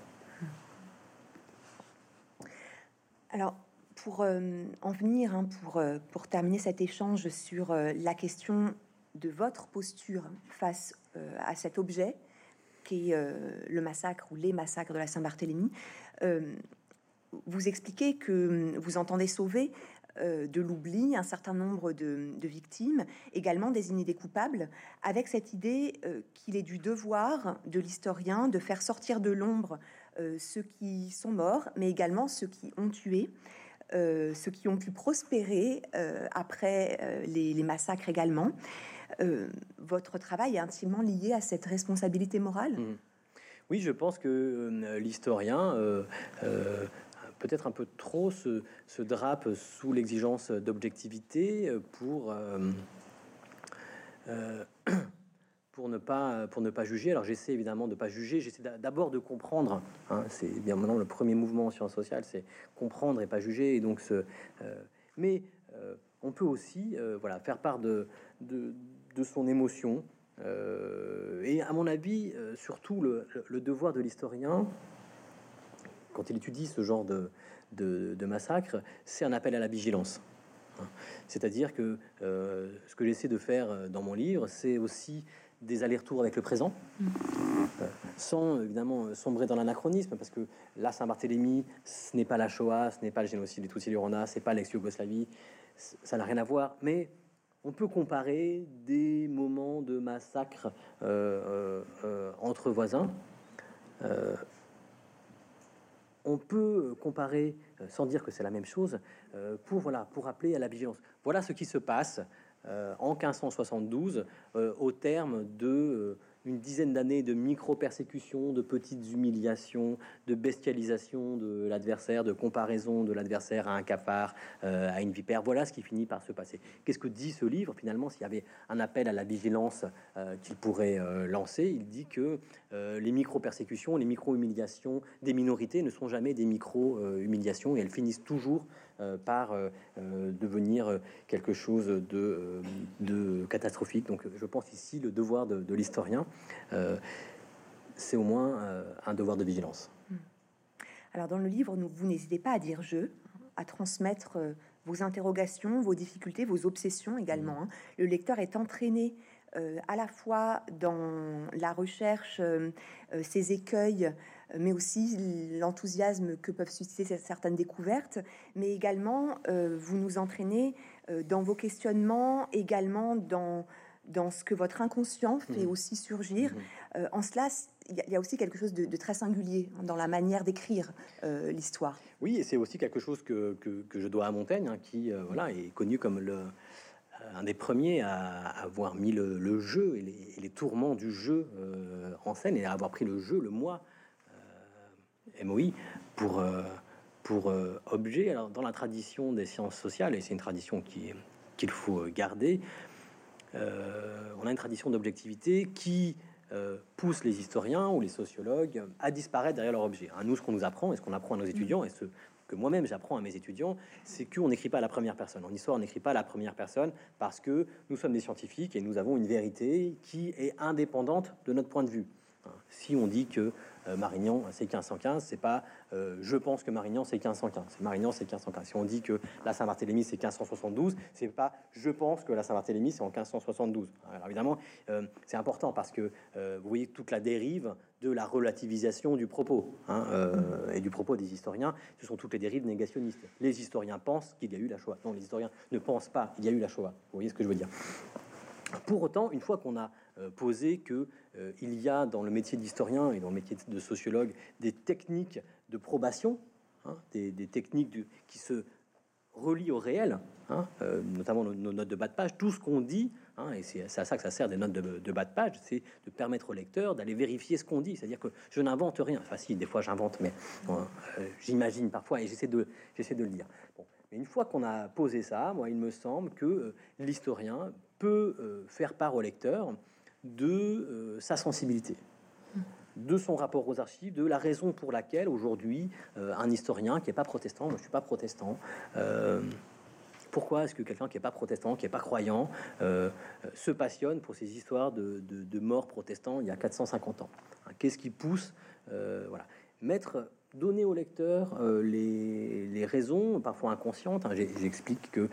Alors pour en venir, hein, pour pour terminer cet échange sur la question de votre posture face à cet objet qui est le massacre ou les massacres de la Saint-Barthélemy vous expliquez que vous entendez sauver euh, de l'oubli un certain nombre de, victimes, également désigner des coupables, avec cette idée euh, qu'il est du devoir de l'historien de faire sortir de l'ombre euh, ceux qui sont morts, mais également ceux qui ont tué. ceux qui ont pu prospérer après les, massacres également. votre travail est intimement lié à cette responsabilité morale? Mmh. Oui, je pense que l'historien peut-être un peu trop se, drape sous l'exigence d'objectivité pour, euh, euh, pour, ne pas, pour ne pas juger. Alors j'essaie évidemment de pas juger, j'essaie d'abord de comprendre. Hein. c'est bien maintenant le premier mouvement en sciences sociales, c'est comprendre et pas juger. Et donc ce, euh, mais on peut aussi voilà, faire part de, de, son émotion. et à mon avis, surtout le, le devoir de l'historien, quand il étudie ce genre de, de, massacre, c'est un appel à la vigilance. C'est-à-dire que euh, ce que j'essaie de faire euh, dans mon livre, c'est aussi des allers-retours avec le présent, euh, sans évidemment sombrer dans l'anachronisme, parce que là, Saint-Barthélemy, ce n'est pas la Shoah, ce n'est pas le génocide des Tutsis du Rwanda, c'est pas l'ex-Yougoslavie, ça n'a rien à voir, mais on peut comparer des moments de massacre entre voisins on peut comparer, euh, sans dire que c'est la même chose, euh, pour, voilà, pour appeler à la vigilance. Voilà ce qui se passe euh, en 1572 au terme de une dizaine d'années de micro-persécutions, de petites humiliations, de bestialisation de l'adversaire, de comparaison de l'adversaire à un cafard, à une vipère. Voilà ce qui finit par se passer. Qu'est-ce que dit ce livre finalement S'il y avait un appel à la vigilance qu'il pourrait lancer, il dit que les micro-persécutions, les micro-humiliations des minorités ne sont jamais des micro-humiliations et elles finissent toujours euh, par euh, euh, devenir quelque chose de, de, catastrophique. Donc je pense ici le devoir de, l'historien, c'est au moins un devoir de vigilance. Hmm. Alors dans le livre, vous n'hésitez pas à dire je, à transmettre vos interrogations, vos difficultés, vos obsessions également. Hmm. Hein. Le lecteur est entraîné à la fois dans la recherche, ses écueils, mais aussi l'enthousiasme que peuvent susciter certaines découvertes, mais également euh, vous nous entraînez euh, dans vos questionnements, également dans, dans ce que votre inconscient fait mmh. aussi surgir. Mmh. Euh, en cela, il y, a aussi quelque chose de, très singulier dans la manière d'écrire l'histoire. Oui, et c'est aussi quelque chose que, que, je dois à Montaigne, hein, qui voilà, est connu comme le, un des premiers à avoir mis le, jeu et les, et les, tourments du jeu en scène et à avoir pris le jeu, le moi, MOI pour, euh, pour euh, objet. Alors, dans la tradition des sciences sociales, et c'est une tradition qu'il faut garder. on a une tradition d'objectivité qui pousse les historiens ou les sociologues à disparaître derrière leur objet. Hein, nous, ce qu'on nous apprend et ce qu'on apprend à nos étudiants, et ce que moi-même j'apprends à mes étudiants, c'est qu'on n'écrit pas à la première personne. En histoire, on n'écrit pas à la première personne parce que nous sommes des scientifiques et nous avons une vérité qui est indépendante de notre point de vue. Si on dit que euh, Marignan c'est 1515, c'est pas euh, je pense que Marignan c'est 1515, c'est Marignan c'est 1515. Si on dit que la Saint-Barthélemy c'est 1572, c'est pas je pense que la Saint-Barthélemy c'est en 1572. Alors évidemment, euh, c'est important parce que vous voyez toute la dérive de la relativisation du propos hein, et du propos des historiens. Ce sont toutes les dérives négationnistes. Les historiens pensent qu'il y a eu la Shoah. Non, les historiens ne pensent pas qu'il y a eu la Shoah. Vous voyez ce que je veux dire? Pour autant, une fois qu'on a posé que euh, il y a dans le métier d'historien et dans le métier de sociologue des techniques de probation, hein, des, techniques qui se relient au réel, hein, euh, notamment nos, notes de bas de page, tout ce qu'on dit, hein, et c'est à ça que ça sert des notes de, bas de page, c'est de permettre au lecteur d'aller vérifier ce qu'on dit, c'est-à-dire que je n'invente rien, enfin si, des fois j'invente, mais euh, j'imagine parfois et j'essaie de, le dire. Mais une fois qu'on a posé ça, moi il me semble que l'historien peut faire part au lecteur de euh, sa sensibilité, de son rapport aux archives, de la raison pour laquelle aujourd'hui euh, un historien qui n'est pas protestant, je ne suis pas protestant, euh, pourquoi est-ce que quelqu'un qui n'est pas protestant, qui n'est pas croyant, se passionne pour ces histoires de, morts protestants il y a 450 ans? Hein, Qu'est-ce qui pousse voilà. Mettre donner au lecteur les, raisons, parfois inconscientes. Hein. J'explique que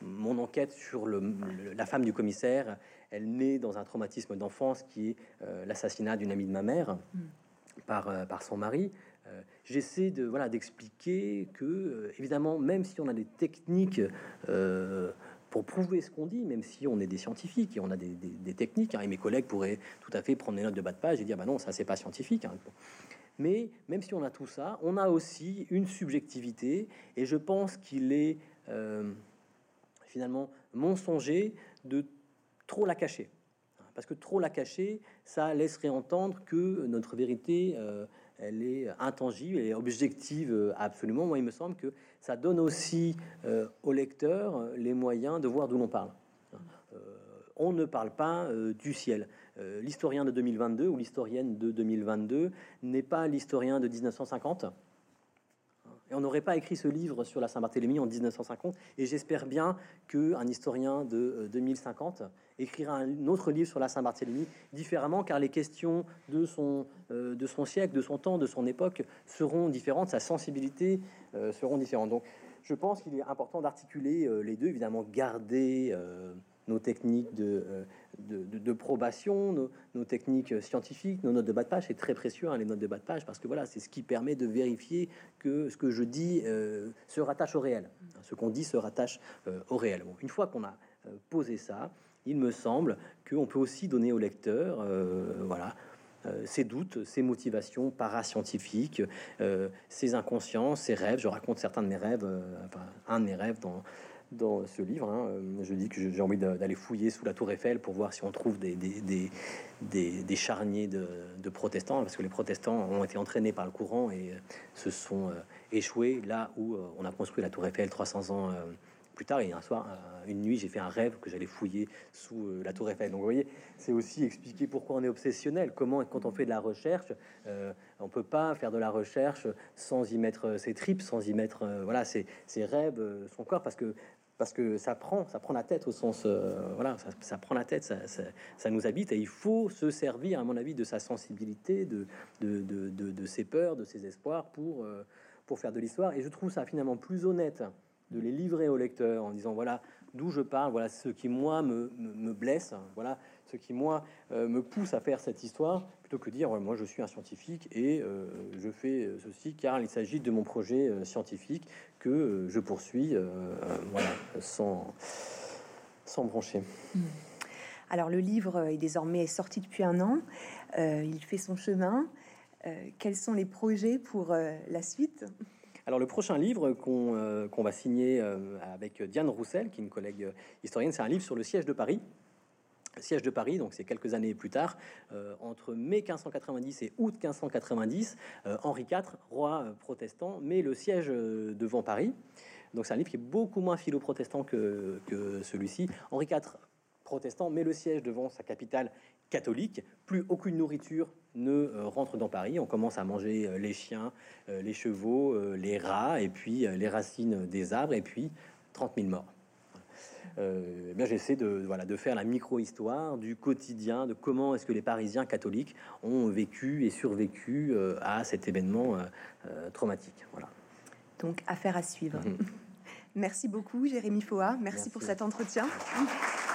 mon enquête sur la femme du commissaire, elle naît dans un traumatisme d'enfance qui est euh, l'assassinat d'une amie de ma mère mm. par, par son mari. J'essaie de voilà d'expliquer que évidemment, même si on a des techniques pour prouver ce qu'on dit, même si on est des scientifiques et on a des, techniques, hein, et mes collègues pourraient tout à fait prendre des notes de bas de page et dire bah non, ça c'est pas scientifique. Hein. Mais même si on a tout ça, on a aussi une subjectivité, et je pense qu'il est euh, finalement mensonger de trop la cacher. Parce que trop la cacher, ça laisserait entendre que notre vérité, euh, elle est intangible, elle est objective euh, absolument. Moi, il me semble que ça donne aussi au lecteur les moyens de voir d'où l'on parle. on ne parle pas du ciel. Euh, l'historien de 2022 ou l'historienne de 2022 n'est pas l'historien de 1950. Et on n'aurait pas écrit ce livre sur la Saint-Barthélemy en 1950. Et j'espère bien qu'un historien de 2050 euh, écrira un autre livre sur la Saint-Barthélemy différemment, car les questions de son, euh, de son siècle, de son temps, de son époque seront différentes, sa sensibilité seront différentes. Donc je pense qu'il est important d'articuler les deux, évidemment garder nos techniques de, de, probation, nos, techniques scientifiques, nos notes de bas de page, c'est très précieux, hein, les notes de bas de page, parce que voilà, c'est ce qui permet de vérifier que ce que je dis euh, se rattache au réel. Ce qu'on dit se rattache euh, au réel. une fois qu'on a euh, posé ça, il me semble qu'on peut aussi donner au lecteur, voilà, ses doutes, ses motivations parascientifiques, ses inconsciences, ses rêves. Je raconte certains de mes rêves, enfin un de mes rêves dans dans ce livre. Hein. Euh, je dis que j'ai envie d'aller fouiller sous la tour Eiffel pour voir si on trouve des, charniers de, protestants, parce que les protestants ont été entraînés par le courant et euh, se sont euh, échoués là où on a construit la tour Eiffel 300 ans plus tard. Et un soir, une nuit, j'ai fait un rêve que j'allais fouiller sous la tour Eiffel. Donc vous voyez, c'est aussi expliquer pourquoi on est obsessionnel. Comment, quand on fait de la recherche, on peut pas faire de la recherche sans y mettre ses tripes, sans y mettre voilà ses, ses rêves, son corps, parce que parce que ça prend, ça prend la tête au sens, euh, voilà, ça, prend la tête, ça, nous habite et il faut se servir, à mon avis, de sa sensibilité, de, ses peurs, de ses espoirs pour, euh, pour faire de l'histoire. Et je trouve ça finalement plus honnête de les livrer au lecteur en disant voilà d'où je parle, voilà ce qui moi me, me blesse, voilà ce qui moi euh, me pousse à faire cette histoire, plutôt que dire moi je suis un scientifique et euh, je fais ceci car il s'agit de mon projet euh, scientifique que je poursuis voilà, sans, sans brancher. Hmm. Alors le livre est désormais sorti depuis un an, il fait son chemin. quels sont les projets pour la suite? Alors le prochain livre qu'on va signer avec Diane Roussel, qui est une collègue historienne, c'est un livre sur le siège de Paris siège de Paris, donc c'est quelques années plus tard, euh, entre mai 1590 et août 1590, euh, Henri IV, roi euh, protestant, met le siège devant Paris. Donc c'est un livre qui est beaucoup moins philo-protestant que, que celui-ci. Henri IV, protestant, met le siège devant sa capitale catholique. Plus aucune nourriture ne rentre dans Paris. On commence à manger les chiens, les chevaux, les rats, et puis les racines des arbres, et puis 30 000 morts. Eh bien j'essaie de voilà de faire la micro-histoire du quotidien, de comment est-ce que les Parisiens catholiques ont vécu et survécu à cet événement traumatique. Voilà. Donc affaire à suivre. Mhm. Merci beaucoup, Jérémy Foa. Merci, pour cet entretien.